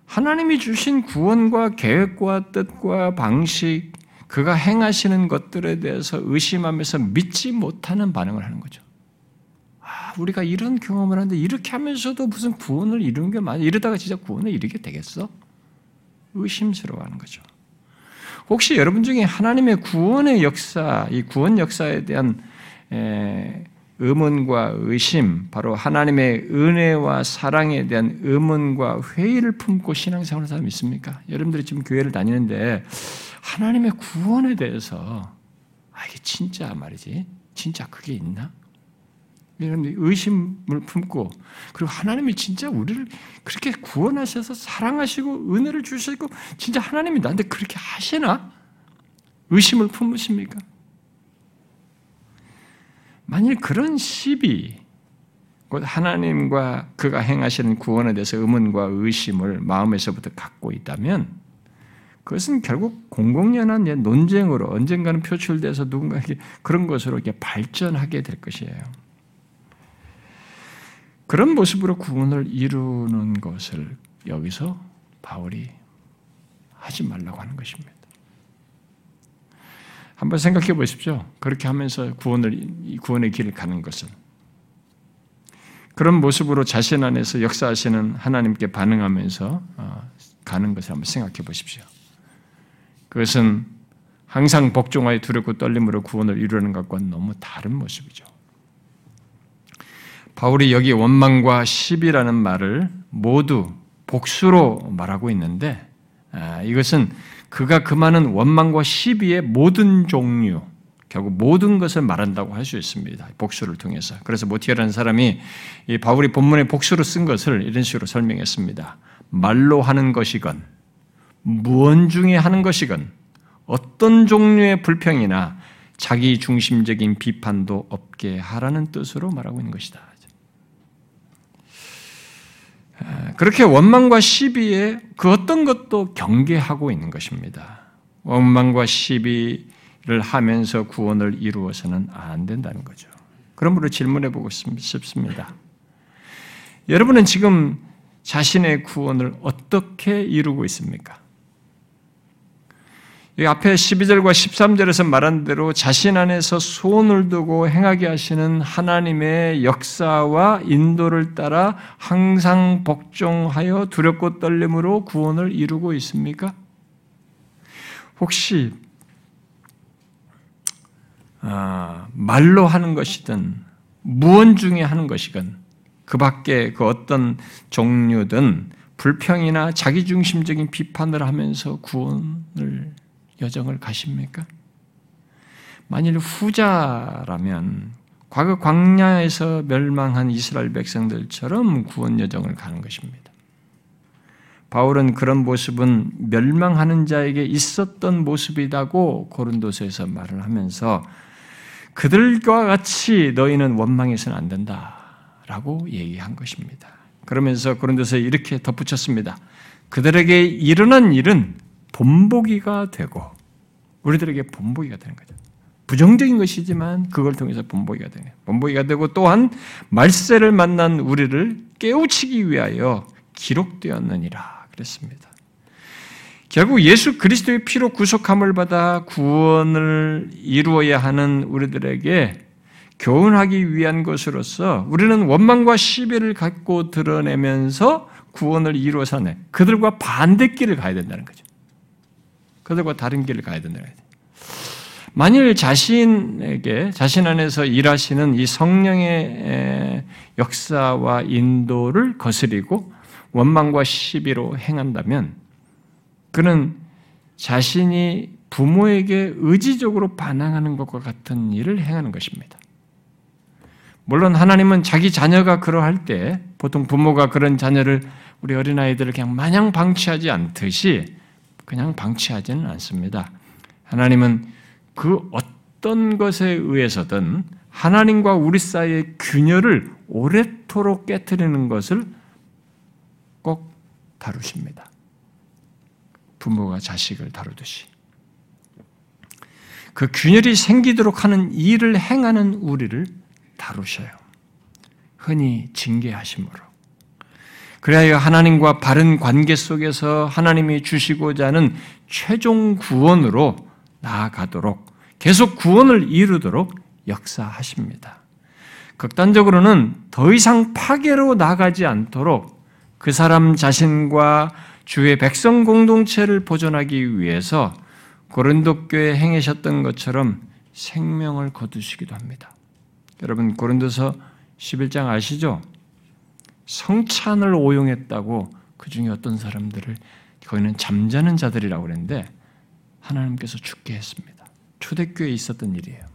하나님이 주신 구원과 계획과 뜻과 방식, 그가 행하시는 것들에 대해서 의심하면서 믿지 못하는 반응을 하는 거죠. 아, 우리가 이런 경험을 하는데 이렇게 하면서도 무슨 구원을 이루는 게 맞아? 이러다가 진짜 구원을 이루게 되겠어? 의심스러워 하는 거죠. 혹시 여러분 중에 하나님의 구원의 역사, 이 구원 역사에 대한 의문과 의심, 바로 하나님의 은혜와 사랑에 대한 의문과 회의를 품고 신앙생활하는 사람 있습니까? 여러분들이 지금 교회를 다니는데 하나님의 구원에 대해서 아 이게 진짜 말이지 진짜 그게 있나? 여러분들 의심을 품고 그리고 하나님이 진짜 우리를 그렇게 구원하셔서 사랑하시고 은혜를 주시고 진짜 하나님이 나한테 그렇게 하시나? 의심을 품으십니까? 만일 그런 시비 곧 하나님과 그가 행하시는 구원에 대해서 의문과 의심을 마음에서부터 갖고 있다면 그것은 결국 공공연한 논쟁으로 언젠가는 표출돼서 누군가에게 그런 것으로 이렇게 발전하게 될 것이에요. 그런 모습으로 구원을 이루는 것을 여기서 바울이 하지 말라고 하는 것입니다. 한번 생각해 보십시오. 그렇게 하면서 구원을 구원의 길을 가는 것은 그런 모습으로 자신 안에서 역사하시는 하나님께 반응하면서 어, 가는 것을 한번 생각해 보십시오. 그것은 항상 복종하여 두렵고 떨림으로 구원을 이루는 것과 너무 다른 모습이죠. 바울이 여기 원망과 시비라는 말을 모두 복수로 말하고 있는데 아, 이것은 그가 금하는 원망과 시비의 모든 종류, 결국 모든 것을 말한다고 할 수 있습니다. 복수를 통해서. 그래서 모티어라는 사람이 이 바울이 본문에 복수로 쓴 것을 이런 식으로 설명했습니다. 말로 하는 것이건 무언 중에 하는 것이건 어떤 종류의 불평이나 자기 중심적인 비판도 없게 하라는 뜻으로 말하고 있는 것이다. 그렇게 원망과 시비에 그 어떤 것도 경계하고 있는 것입니다. 원망과 시비를 하면서 구원을 이루어서는 안 된다는 거죠. 그러므로 질문해 보고 싶습니다. 여러분은 지금 자신의 구원을 어떻게 이루고 있습니까? 이 앞에 12절과 13절에서 말한 대로 자신 안에서 소원을 두고 행하게 하시는 하나님의 역사와 인도를 따라 항상 복종하여 두렵고 떨림으로 구원을 이루고 있습니까? 혹시 아, 말로 하는 것이든 무언 중에 하는 것이건 그 밖에 그 어떤 종류든 불평이나 자기중심적인 비판을 하면서 구원을 여정을 가십니까? 만일 후자라면 과거 광야에서 멸망한 이스라엘 백성들처럼 구원 여정을 가는 것입니다. 바울은 그런 모습은 멸망하는 자에게 있었던 모습이라고 고린도서에서 말을 하면서 그들과 같이 너희는 원망해서는 안 된다라고 얘기한 것입니다. 그러면서 고린도서에 이렇게 덧붙였습니다. 그들에게 일어난 일은 본보기가 되고 우리들에게 본보기가 되는 거죠. 부정적인 것이지만 그걸 통해서 본보기가 되는 본보기가 되고 또한 말세를 만난 우리를 깨우치기 위하여 기록되었느니라 그랬습니다. 결국 예수 그리스도의 피로 구속함을 받아 구원을 이루어야 하는 우리들에게 교훈하기 위한 것으로서 우리는 원망과 시비를 갖고 드러내면서 구원을 이루어서 내 그들과 반대길을 가야 된다는 거죠. 그들과 다른 길을 가야 거죠. 만일 자신에게 자신 안에서 일하시는 이 성령의 역사와 인도를 거스리고 원망과 시비로 행한다면 그는 자신이 부모에게 의지적으로 반항하는 것과 같은 일을 행하는 것입니다. 물론 하나님은 자기 자녀가 그러할 때 보통 부모가 그런 자녀를 우리 어린아이들을 그냥 마냥 방치하지 않듯이 그냥 방치하지는 않습니다. 하나님은 그 어떤 것에 의해서든 하나님과 우리 사이의 균열을 오래도록 깨뜨리는 것을 꼭 다루십니다. 부모가 자식을 다루듯이. 그 균열이 생기도록 하는 일을 행하는 우리를 다루셔요. 흔히 징계하심으로. 그래야 하나님과 바른 관계 속에서 하나님이 주시고자 하는 최종 구원으로 나아가도록 계속 구원을 이루도록 역사하십니다. 극단적으로는 더 이상 파괴로 나가지 않도록 그 사람 자신과 주의 백성 공동체를 보존하기 위해서 고린도 교회 행하셨던 것처럼 생명을 거두시기도 합니다. 여러분 고린도서 11장 아시죠? 성찬을 오용했다고 그 중에 어떤 사람들을 거기는 잠자는 자들이라고 그랬는데 하나님께서 죽게 했습니다. 초대교회에 있었던 일이에요.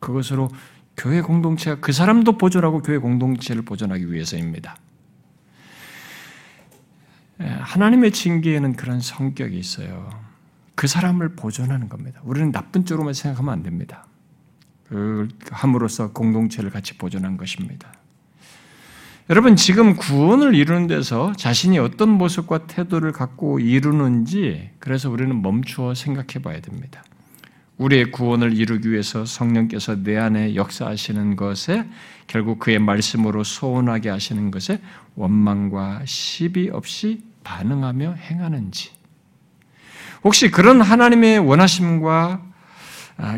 그것으로 교회 공동체가 그 사람도 보존하고 교회 공동체를 보존하기 위해서입니다. 예, 하나님의 징계에는 그런 성격이 있어요. 그 사람을 보존하는 겁니다. 우리는 나쁜 쪽으로만 생각하면 안 됩니다. 그 함으로써 공동체를 같이 보존한 것입니다. 여러분 지금 구원을 이루는 데서 자신이 어떤 모습과 태도를 갖고 이루는지 그래서 우리는 멈추어 생각해 봐야 됩니다. 우리의 구원을 이루기 위해서 성령께서 내 안에 역사하시는 것에 결국 그의 말씀으로 소원하게 하시는 것에 원망과 시비 없이 반응하며 행하는지 혹시 그런 하나님의 원하심과 아,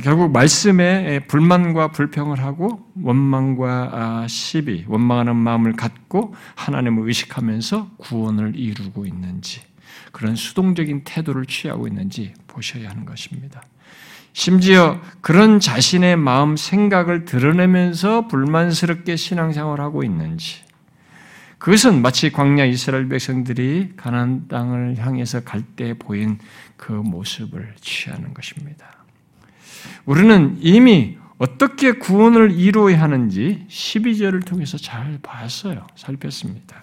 결국 말씀에 불만과 불평을 하고 원망과 아, 시비, 원망하는 마음을 갖고 하나님을 의식하면서 구원을 이루고 있는지 그런 수동적인 태도를 취하고 있는지 보셔야 하는 것입니다. 심지어 그런 자신의 마음 생각을 드러내면서 불만스럽게 신앙생활을 하고 있는지 그것은 마치 광야 이스라엘 백성들이 가나안 땅을 향해서 갈 때 보인 그 모습을 취하는 것입니다. 우리는 이미 어떻게 구원을 이루어야 하는지 12절을 통해서 잘 봤어요. 살폈습니다.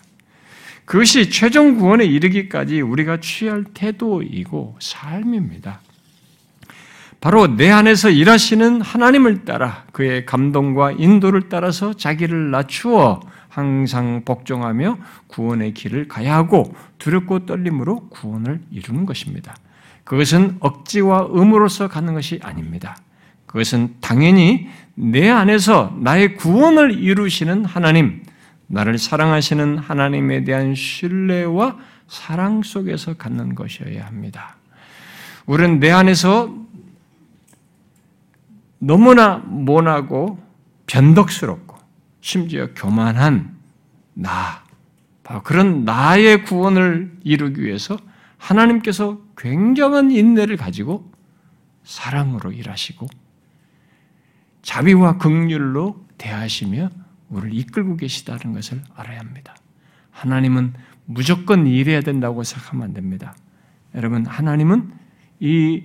그것이 최종 구원에 이르기까지 우리가 취할 태도이고 삶입니다. 바로 내 안에서 일하시는 하나님을 따라 그의 감동과 인도를 따라서 자기를 낮추어 항상 복종하며 구원의 길을 가야 하고 두렵고 떨림으로 구원을 이루는 것입니다. 그것은 억지와 의무로서 가는 것이 아닙니다. 그것은 당연히 내 안에서 나의 구원을 이루시는 하나님, 나를 사랑하시는 하나님에 대한 신뢰와 사랑 속에서 갖는 것이어야 합니다. 우리는 내 안에서 너무나 모나고 변덕스럽고 심지어 교만한 나, 그런 나의 구원을 이루기 위해서 하나님께서 굉장한 인내를 가지고 사랑으로 일하시고 자비와 긍휼로 대하시며 우리를 이끌고 계시다는 것을 알아야 합니다. 하나님은 무조건 일해야 된다고 생각하면 안 됩니다. 여러분, 하나님은 이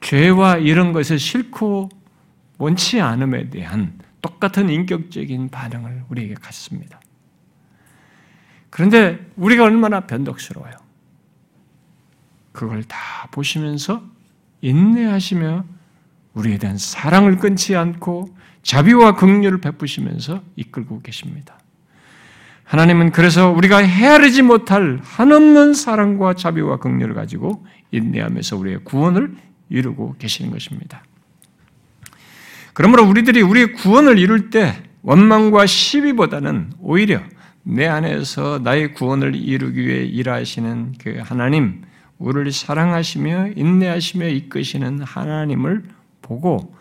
죄와 이런 것을 싫고 원치 않음에 대한 똑같은 인격적인 반응을 우리에게 갖습니다. 그런데 우리가 얼마나 변덕스러워요. 그걸 다 보시면서 인내하시며 우리에 대한 사랑을 끊지 않고 자비와 긍휼을 베푸시면서 이끌고 계십니다. 하나님은 그래서 우리가 헤아리지 못할 한없는 사랑과 자비와 긍휼을 가지고 인내하면서 우리의 구원을 이루고 계시는 것입니다. 그러므로 우리들이 우리의 구원을 이룰 때 원망과 시비보다는 오히려 내 안에서 나의 구원을 이루기 위해 일하시는 그 하나님, 우리를 사랑하시며 인내하시며 이끄시는 하나님을 보고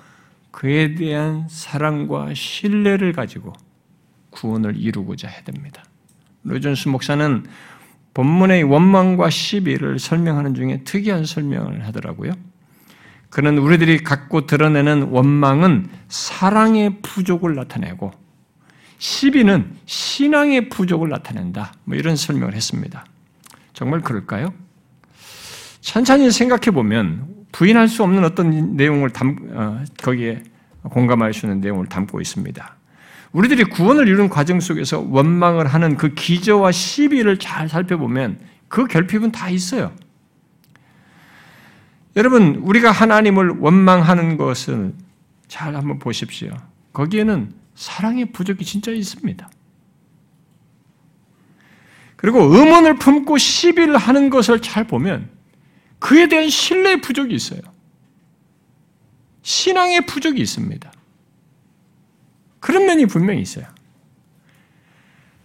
그에 대한 사랑과 신뢰를 가지고 구원을 이루고자 해야 됩니다. 로이존스 목사는 본문의 원망과 시비를 설명하는 중에 특이한 설명을 하더라고요. 그는 우리들이 갖고 드러내는 원망은 사랑의 부족을 나타내고 시비는 신앙의 부족을 나타낸다. 뭐 이런 설명을 했습니다. 정말 그럴까요? 천천히 생각해 보면 부인할 수 없는 어떤 내용을 담, 어, 거기에 공감할 수 있는 내용을 담고 있습니다. 우리들이 구원을 이루는 과정 속에서 원망을 하는 그 기저와 시비를 잘 살펴보면 그 결핍은 다 있어요. 여러분, 우리가 하나님을 원망하는 것을 잘 한번 보십시오. 거기에는 사랑의 부족이 진짜 있습니다. 그리고 의문을 품고 시비를 하는 것을 잘 보면 그에 대한 신뢰의 부족이 있어요. 신앙의 부족이 있습니다. 그런 면이 분명히 있어요.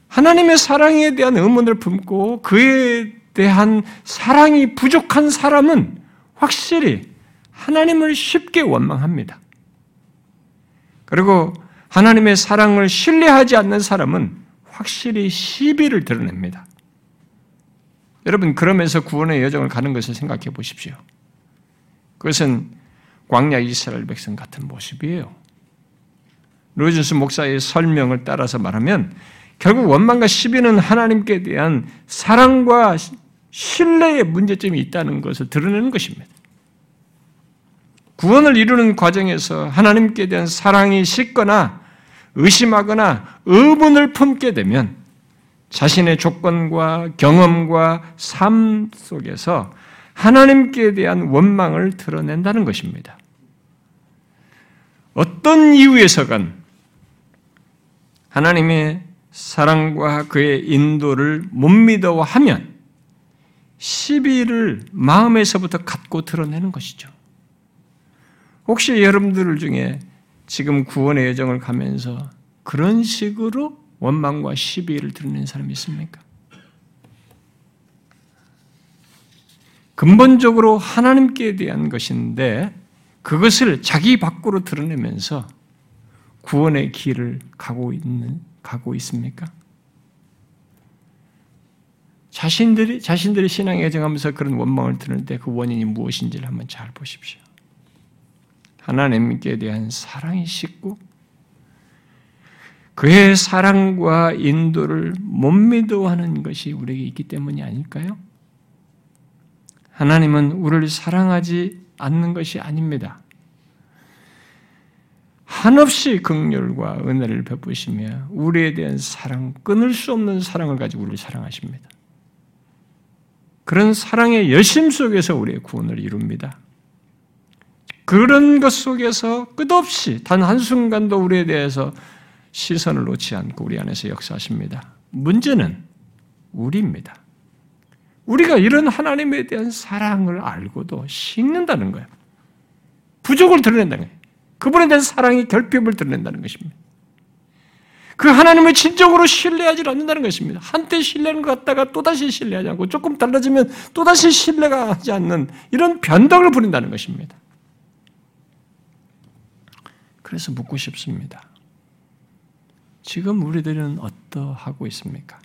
하나님의 사랑에 대한 의문을 품고 그에 대한 사랑이 부족한 사람은 확실히 하나님을 쉽게 원망합니다. 그리고 하나님의 사랑을 신뢰하지 않는 사람은 확실히 시비를 드러냅니다. 여러분, 그러면서 구원의 여정을 가는 것을 생각해 보십시오. 그것은 광야 이스라엘 백성 같은 모습이에요. 로이준스 목사의 설명을 따라서 말하면 결국 원망과 시비는 하나님께 대한 사랑과 신뢰의 문제점이 있다는 것을 드러내는 것입니다. 구원을 이루는 과정에서 하나님께 대한 사랑이 식거나 의심하거나 의문을 품게 되면 자신의 조건과 경험과 삶 속에서 하나님께 대한 원망을 드러낸다는 것입니다. 어떤 이유에서건 하나님의 사랑과 그의 인도를 못 믿어 하면 시비를 마음에서부터 갖고 드러내는 것이죠. 혹시 여러분들 중에 지금 구원의 여정을 가면서 그런 식으로 원망과 시비를 드러낸 사람이 있습니까? 근본적으로 하나님께 대한 것인데 그것을 자기 밖으로 드러내면서 구원의 길을 가고 있는 가고 있습니까? 자신들이 자신들의 신앙에 정하면서 그런 원망을 드러낼 때그 원인이 무엇인지를 한번 잘 보십시오. 하나님께 대한 사랑이 식고 그의 사랑과 인도를 못 믿어하는 것이 우리에게 있기 때문이 아닐까요? 하나님은 우리를 사랑하지 않는 것이 아닙니다. 한없이 극렬과 은혜를 베푸시며 우리에 대한 사랑, 끊을 수 없는 사랑을 가지고 우리를 사랑하십니다. 그런 사랑의 열심 속에서 우리의 구원을 이룹니다. 그런 것 속에서 끝없이 단 한순간도 우리에 대해서 시선을 놓지 않고 우리 안에서 역사하십니다. 문제는 우리입니다. 우리가 이런 하나님에 대한 사랑을 알고도 식는다는 거예요. 부족을 드러낸다는 거예요. 그분에 대한 사랑이 결핍을 드러낸다는 것입니다. 그 하나님을 진정으로 신뢰하지 않는다는 것입니다. 한때 신뢰는 것 같다가 또다시 신뢰하지 않고 조금 달라지면 또다시 신뢰가 하지 않는 이런 변덕을 부린다는 것입니다. 그래서 묻고 싶습니다. 지금 우리들은 어떠하고 있습니까?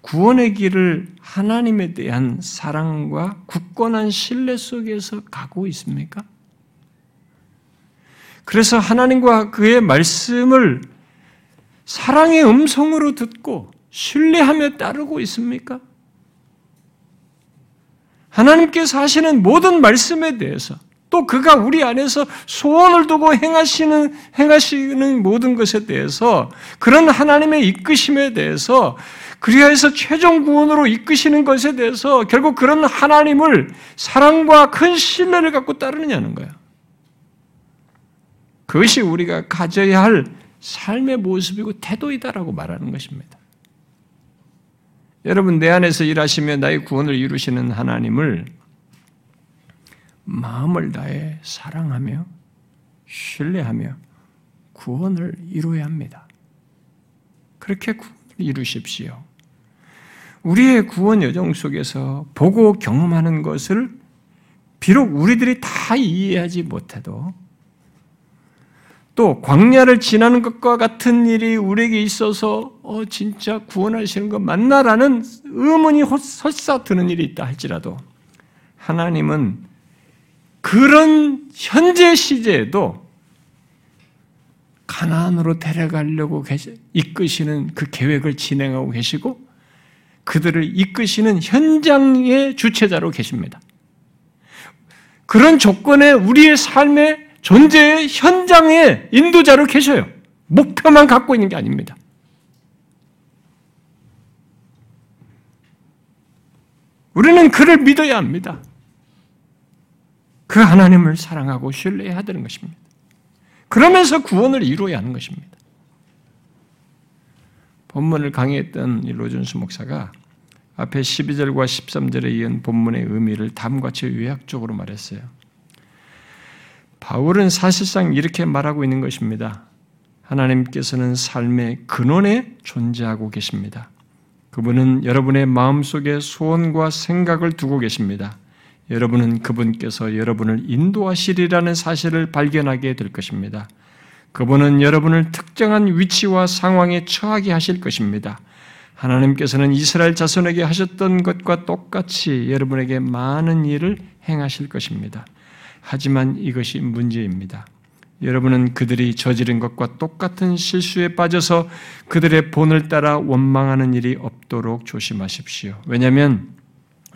구원의 길을 하나님에 대한 사랑과 굳건한 신뢰 속에서 가고 있습니까? 그래서 하나님과 그의 말씀을 사랑의 음성으로 듣고 신뢰하며 따르고 있습니까? 하나님께서 하시는 모든 말씀에 대해서 또 그가 우리 안에서 소원을 두고 행하시는 행하시는 모든 것에 대해서 그런 하나님의 이끄심에 대해서 그리하여서 최종 구원으로 이끄시는 것에 대해서 결국 그런 하나님을 사랑과 큰 신뢰를 갖고 따르느냐는 거야. 그것이 우리가 가져야 할 삶의 모습이고 태도이다라고 말하는 것입니다. 여러분, 내 안에서 일하시며 나의 구원을 이루시는 하나님을 마음을 다해 사랑하며 신뢰하며 구원을 이루어야 합니다. 그렇게 구원을 이루십시오. 우리의 구원 여정 속에서 보고 경험하는 것을 비록 우리들이 다 이해하지 못해도 또 광야를 지나는 것과 같은 일이 우리에게 있어서 어 진짜 구원하시는 거 맞나라는 의문이 설사 드는 일이 있다 할지라도 하나님은 그런 현재 시제에도 가나안으로 데려가려고 이끄시는 그 계획을 진행하고 계시고 그들을 이끄시는 현장의 주체자로 계십니다. 그런 조건에 우리의 삶의 존재의 현장에 인도자로 계셔요. 목표만 갖고 있는 게 아닙니다. 우리는 그를 믿어야 합니다. 그 하나님을 사랑하고 신뢰해야 되는 것입니다. 그러면서 구원을 이루어야 하는 것입니다. 본문을 강의했던 로준수 목사가 앞에 12절과 13절에 이은 본문의 의미를 다음과 같이 요약적으로 말했어요. 바울은 사실상 이렇게 말하고 있는 것입니다. 하나님께서는 삶의 근원에 존재하고 계십니다. 그분은 여러분의 마음속에 소원과 생각을 두고 계십니다. 여러분은 그분께서 여러분을 인도하시리라는 사실을 발견하게 될 것입니다. 그분은 여러분을 특정한 위치와 상황에 처하게 하실 것입니다. 하나님께서는 이스라엘 자손에게 하셨던 것과 똑같이 여러분에게 많은 일을 행하실 것입니다. 하지만 이것이 문제입니다. 여러분은 그들이 저지른 것과 똑같은 실수에 빠져서 그들의 본을 따라 원망하는 일이 없도록 조심하십시오. 왜냐하면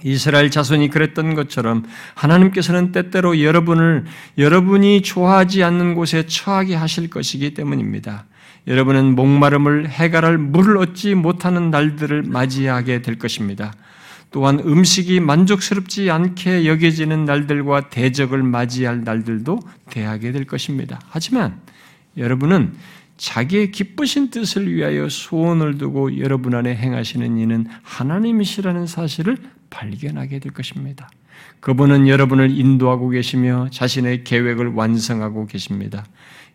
이스라엘 자손이 그랬던 것처럼 하나님께서는 때때로 여러분을 여러분이 좋아하지 않는 곳에 처하게 하실 것이기 때문입니다. 여러분은 목마름을 해갈할 물을 얻지 못하는 날들을 맞이하게 될 것입니다. 또한 음식이 만족스럽지 않게 여겨지는 날들과 대적을 맞이할 날들도 대하게 될 것입니다. 하지만 여러분은 자기의 기쁘신 뜻을 위하여 소원을 두고 여러분 안에 행하시는 이는 하나님이시라는 사실을 발견하게 될 것입니다. 그분은 여러분을 인도하고 계시며 자신의 계획을 완성하고 계십니다.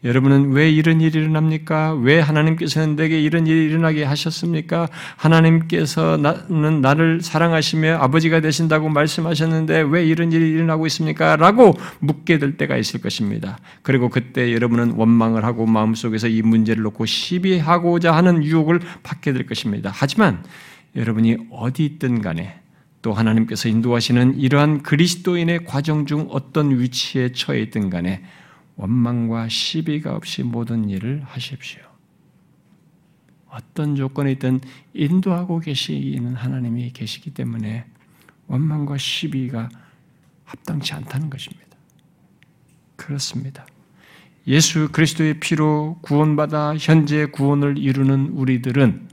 여러분은 왜 이런 일이 일어납니까? 왜 하나님께서는 내게 이런 일이 일어나게 하셨습니까? 하나님께서 나는 나를 사랑하시며 아버지가 되신다고 말씀하셨는데 왜 이런 일이 일어나고 있습니까? 라고 묻게 될 때가 있을 것입니다. 그리고 그때 여러분은 원망을 하고 마음속에서 이 문제를 놓고 시비하고자 하는 유혹을 받게 될 것입니다. 하지만 여러분이 어디 있든 간에 또 하나님께서 인도하시는 이러한 그리스도인의 과정 중 어떤 위치에 처해 있든 간에 원망과 시비가 없이 모든 일을 하십시오. 어떤 조건에 있든 인도하고 계시는 하나님이 계시기 때문에 원망과 시비가 합당치 않다는 것입니다. 그렇습니다. 예수 그리스도의 피로 구원받아 현재 구원을 이루는 우리들은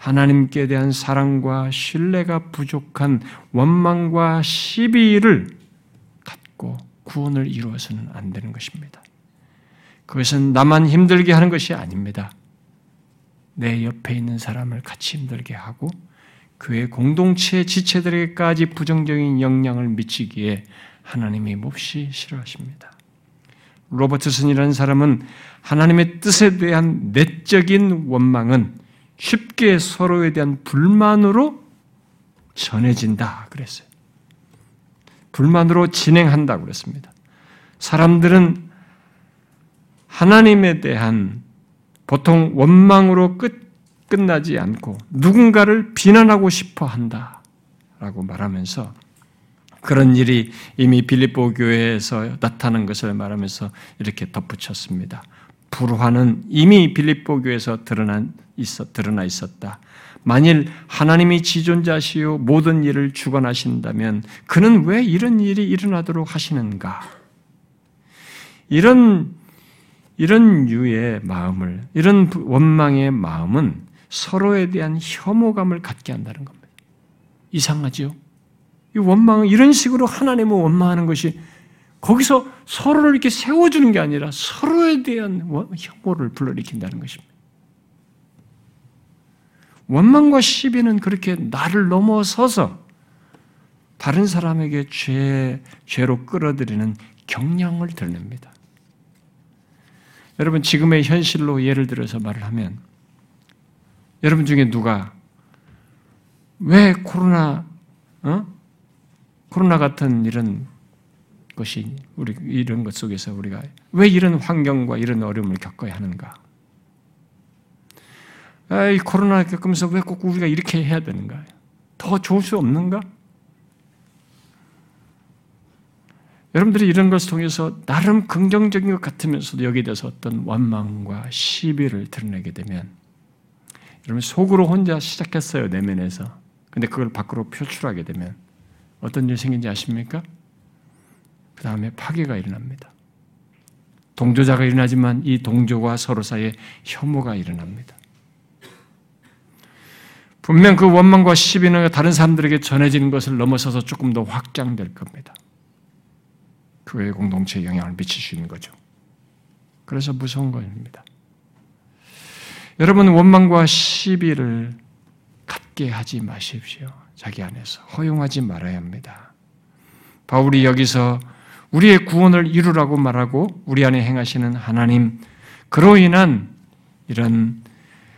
하나님께 대한 사랑과 신뢰가 부족한 원망과 시비를 갖고 구원을 이루어서는 안 되는 것입니다. 그것은 나만 힘들게 하는 것이 아닙니다. 내 옆에 있는 사람을 같이 힘들게 하고 그의 공동체 지체들에게까지 부정적인 영향을 미치기에 하나님이 몹시 싫어하십니다. 로버트슨이라는 사람은 하나님의 뜻에 대한 내적인 원망은 쉽게 서로에 대한 불만으로 전해진다 그랬어요. 불만으로 진행한다고 그랬습니다. 사람들은 하나님에 대한 보통 원망으로 끝, 끝나지 않고 누군가를 비난하고 싶어 한다라고 말하면서 그런 일이 이미 빌립보 교회에서 나타난 것을 말하면서 이렇게 덧붙였습니다. 불화는 이미 빌립보 교회에서 드러난 있어 드러나 있었다. 만일 하나님이 지존자시요 모든 일을 주관하신다면 그는 왜 이런 일이 일어나도록 하시는가? 이런 이런 유의 마음을 이런 원망의 마음은 서로에 대한 혐오감을 갖게 한다는 겁니다. 이상하지요? 이 원망은 이런 식으로 하나님을 원망하는 것이 거기서 서로를 이렇게 세워주는 게 아니라 서로에 대한 혐오를 불러일으킨다는 것입니다. 원망과 시비는 그렇게 나를 넘어서서 다른 사람에게 죄, 죄로 끌어들이는 경향을 드러냅니다. 여러분, 지금의 현실로 예를 들어서 말을 하면, 여러분 중에 누가 왜 코로나, 어? 코로나 같은 이런 것이 우리 이런 것 속에서 우리가 왜 이런 환경과 이런 어려움을 겪어야 하는가? 아, 이 코로나 겪으면서 왜 꼭 우리가 이렇게 해야 되는가? 더 좋을 수 없는가? 여러분들이 이런 것을 통해서 나름 긍정적인 것 같으면서도 여기에 대해서 어떤 원망과 시비를 드러내게 되면 여러분 속으로 혼자 시작했어요 내면에서 근데 그걸 밖으로 표출하게 되면 어떤 일이 생긴지 아십니까? 그 다음에 파괴가 일어납니다. 동조자가 일어나지만 이 동조와 서로 사이에 혐오가 일어납니다. 분명 그 원망과 시비는 다른 사람들에게 전해지는 것을 넘어서서 조금 더 확장될 겁니다. 교회 공동체에 영향을 미칠 수 있는 거죠. 그래서 무서운 것입니다. 여러분 원망과 시비를 갖게 하지 마십시오. 자기 안에서 허용하지 말아야 합니다. 바울이 여기서 우리의 구원을 이루라고 말하고 우리 안에 행하시는 하나님 그로 인한 이런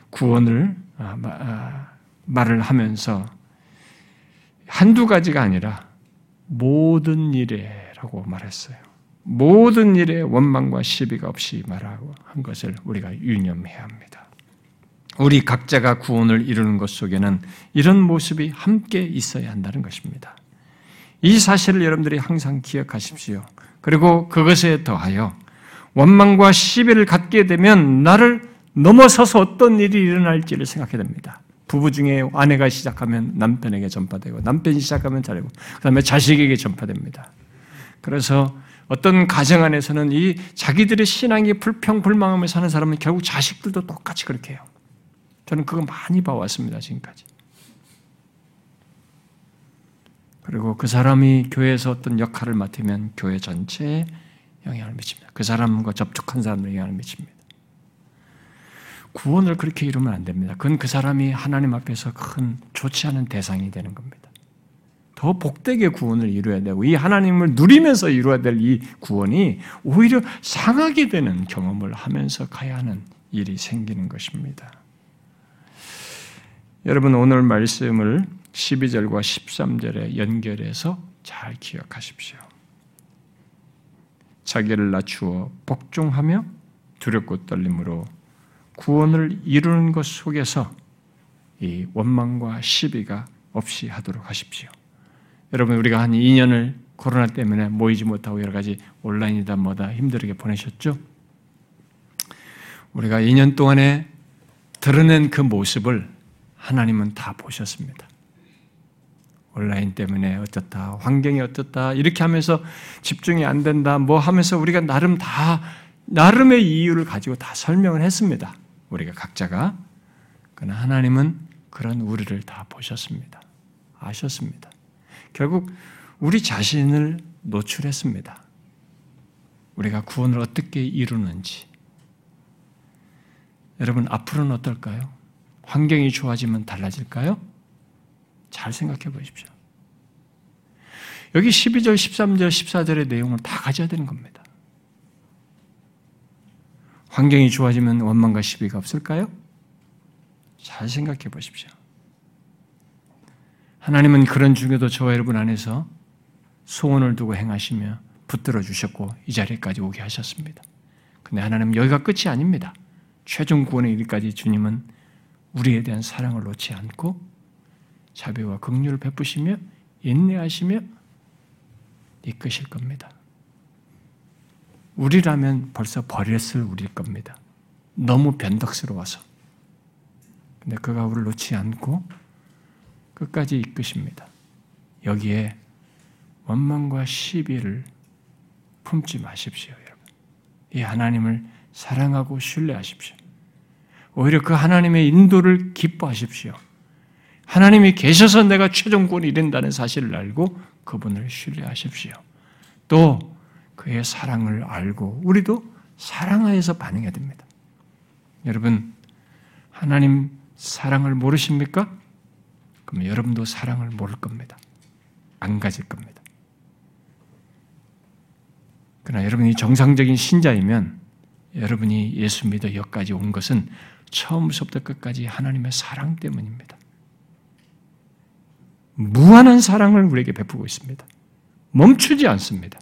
구원을 아, 아, 말을 하면서 한두 가지가 아니라 모든 일에라고 말했어요. 모든 일에 원망과 시비가 없이 말하고 한 것을 우리가 유념해야 합니다. 우리 각자가 구원을 이루는 것 속에는 이런 모습이 함께 있어야 한다는 것입니다. 이 사실을 여러분들이 항상 기억하십시오. 그리고 그것에 더하여 원망과 시비를 갖게 되면 나를 넘어서서 어떤 일이 일어날지를 생각해야 됩니다. 부부 중에 아내가 시작하면 남편에게 전파되고 남편이 시작하면 자리고 그다음에 자식에게 전파됩니다. 그래서 어떤 가정 안에서는 이 자기들의 신앙이 불평불망하며 사는 사람은 결국 자식들도 똑같이 그렇게 해요. 저는 그거 많이 봐왔습니다, 지금까지. 그리고 그 사람이 교회에서 어떤 역할을 맡으면 교회 전체에 영향을 미칩니다. 그 사람과 접촉한 사람들에 영향을 미칩니다. 구원을 그렇게 이루면 안 됩니다. 그건 그 사람이 하나님 앞에서 큰 좋지 않은 대상이 되는 겁니다. 더 복되게 구원을 이루어야 되고 이 하나님을 누리면서 이루어야 될 이 구원이 오히려 상하게 되는 경험을 하면서 가야 하는 일이 생기는 것입니다. 여러분 오늘 말씀을 12절과 13절에 연결해서 잘 기억하십시오. 자기를 낮추어 복종하며 두렵고 떨림으로 구원을 이루는 것 속에서 이 원망과 시비가 없이 하도록 하십시오. 여러분 우리가 한 2년을 코로나 때문에 모이지 못하고 여러 가지 온라인이다 뭐다 힘들게 보내셨죠? 우리가 2년 동안에 드러낸 그 모습을 하나님은 다 보셨습니다. 온라인 때문에 어떻다, 환경이 어떻다, 이렇게 하면서 집중이 안 된다, 뭐 하면서 우리가 나름 다, 나름의 이유를 가지고 다 설명을 했습니다. 우리가 각자가. 그러나 하나님은 그런 우리를 다 보셨습니다. 아셨습니다. 결국 우리 자신을 노출했습니다. 우리가 구원을 어떻게 이루는지. 여러분, 앞으로는 어떨까요? 환경이 좋아지면 달라질까요? 잘 생각해 보십시오. 여기 12절, 13절, 14절의 내용을 다 가져야 되는 겁니다. 환경이 좋아지면 원망과 시비가 없을까요? 잘 생각해 보십시오. 하나님은 그런 중에도 저와 여러분 안에서 소원을 두고 행하시며 붙들어 주셨고 이 자리까지 오게 하셨습니다. 근데 하나님 여기가 끝이 아닙니다. 최종 구원의 일까지 주님은 우리에 대한 사랑을 놓지 않고 자비와 긍휼을 베푸시며 인내하시며 이끄실 겁니다. 우리라면 벌써 버렸을 우리일 겁니다. 너무 변덕스러워서. 근데 그가 우리를 놓지 않고 끝까지 이끄십니다. 여기에 원망과 시비를 품지 마십시오, 여러분. 이 하나님을 사랑하고 신뢰하십시오. 오히려 그 하나님의 인도를 기뻐하십시오. 하나님이 계셔서 내가 최종권이 이른다는 사실을 알고 그분을 신뢰하십시오. 또 그의 사랑을 알고 우리도 사랑하여서 반응해야 됩니다. 여러분, 하나님 사랑을 모르십니까? 그러면 여러분도 사랑을 모를 겁니다. 안 가질 겁니다. 그러나 여러분이 정상적인 신자이면 여러분이 예수 믿어 여기까지 온 것은 처음부터 끝까지 하나님의 사랑 때문입니다. 무한한 사랑을 우리에게 베푸고 있습니다. 멈추지 않습니다.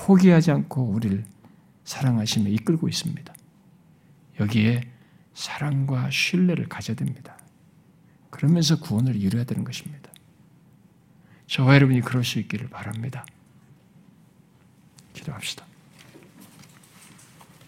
포기하지 않고 우리를 사랑하시며 이끌고 있습니다. 여기에 사랑과 신뢰를 가져야 됩니다. 그러면서 구원을 이루어야 되는 것입니다. 저와 여러분이 그럴 수 있기를 바랍니다. 기도합시다.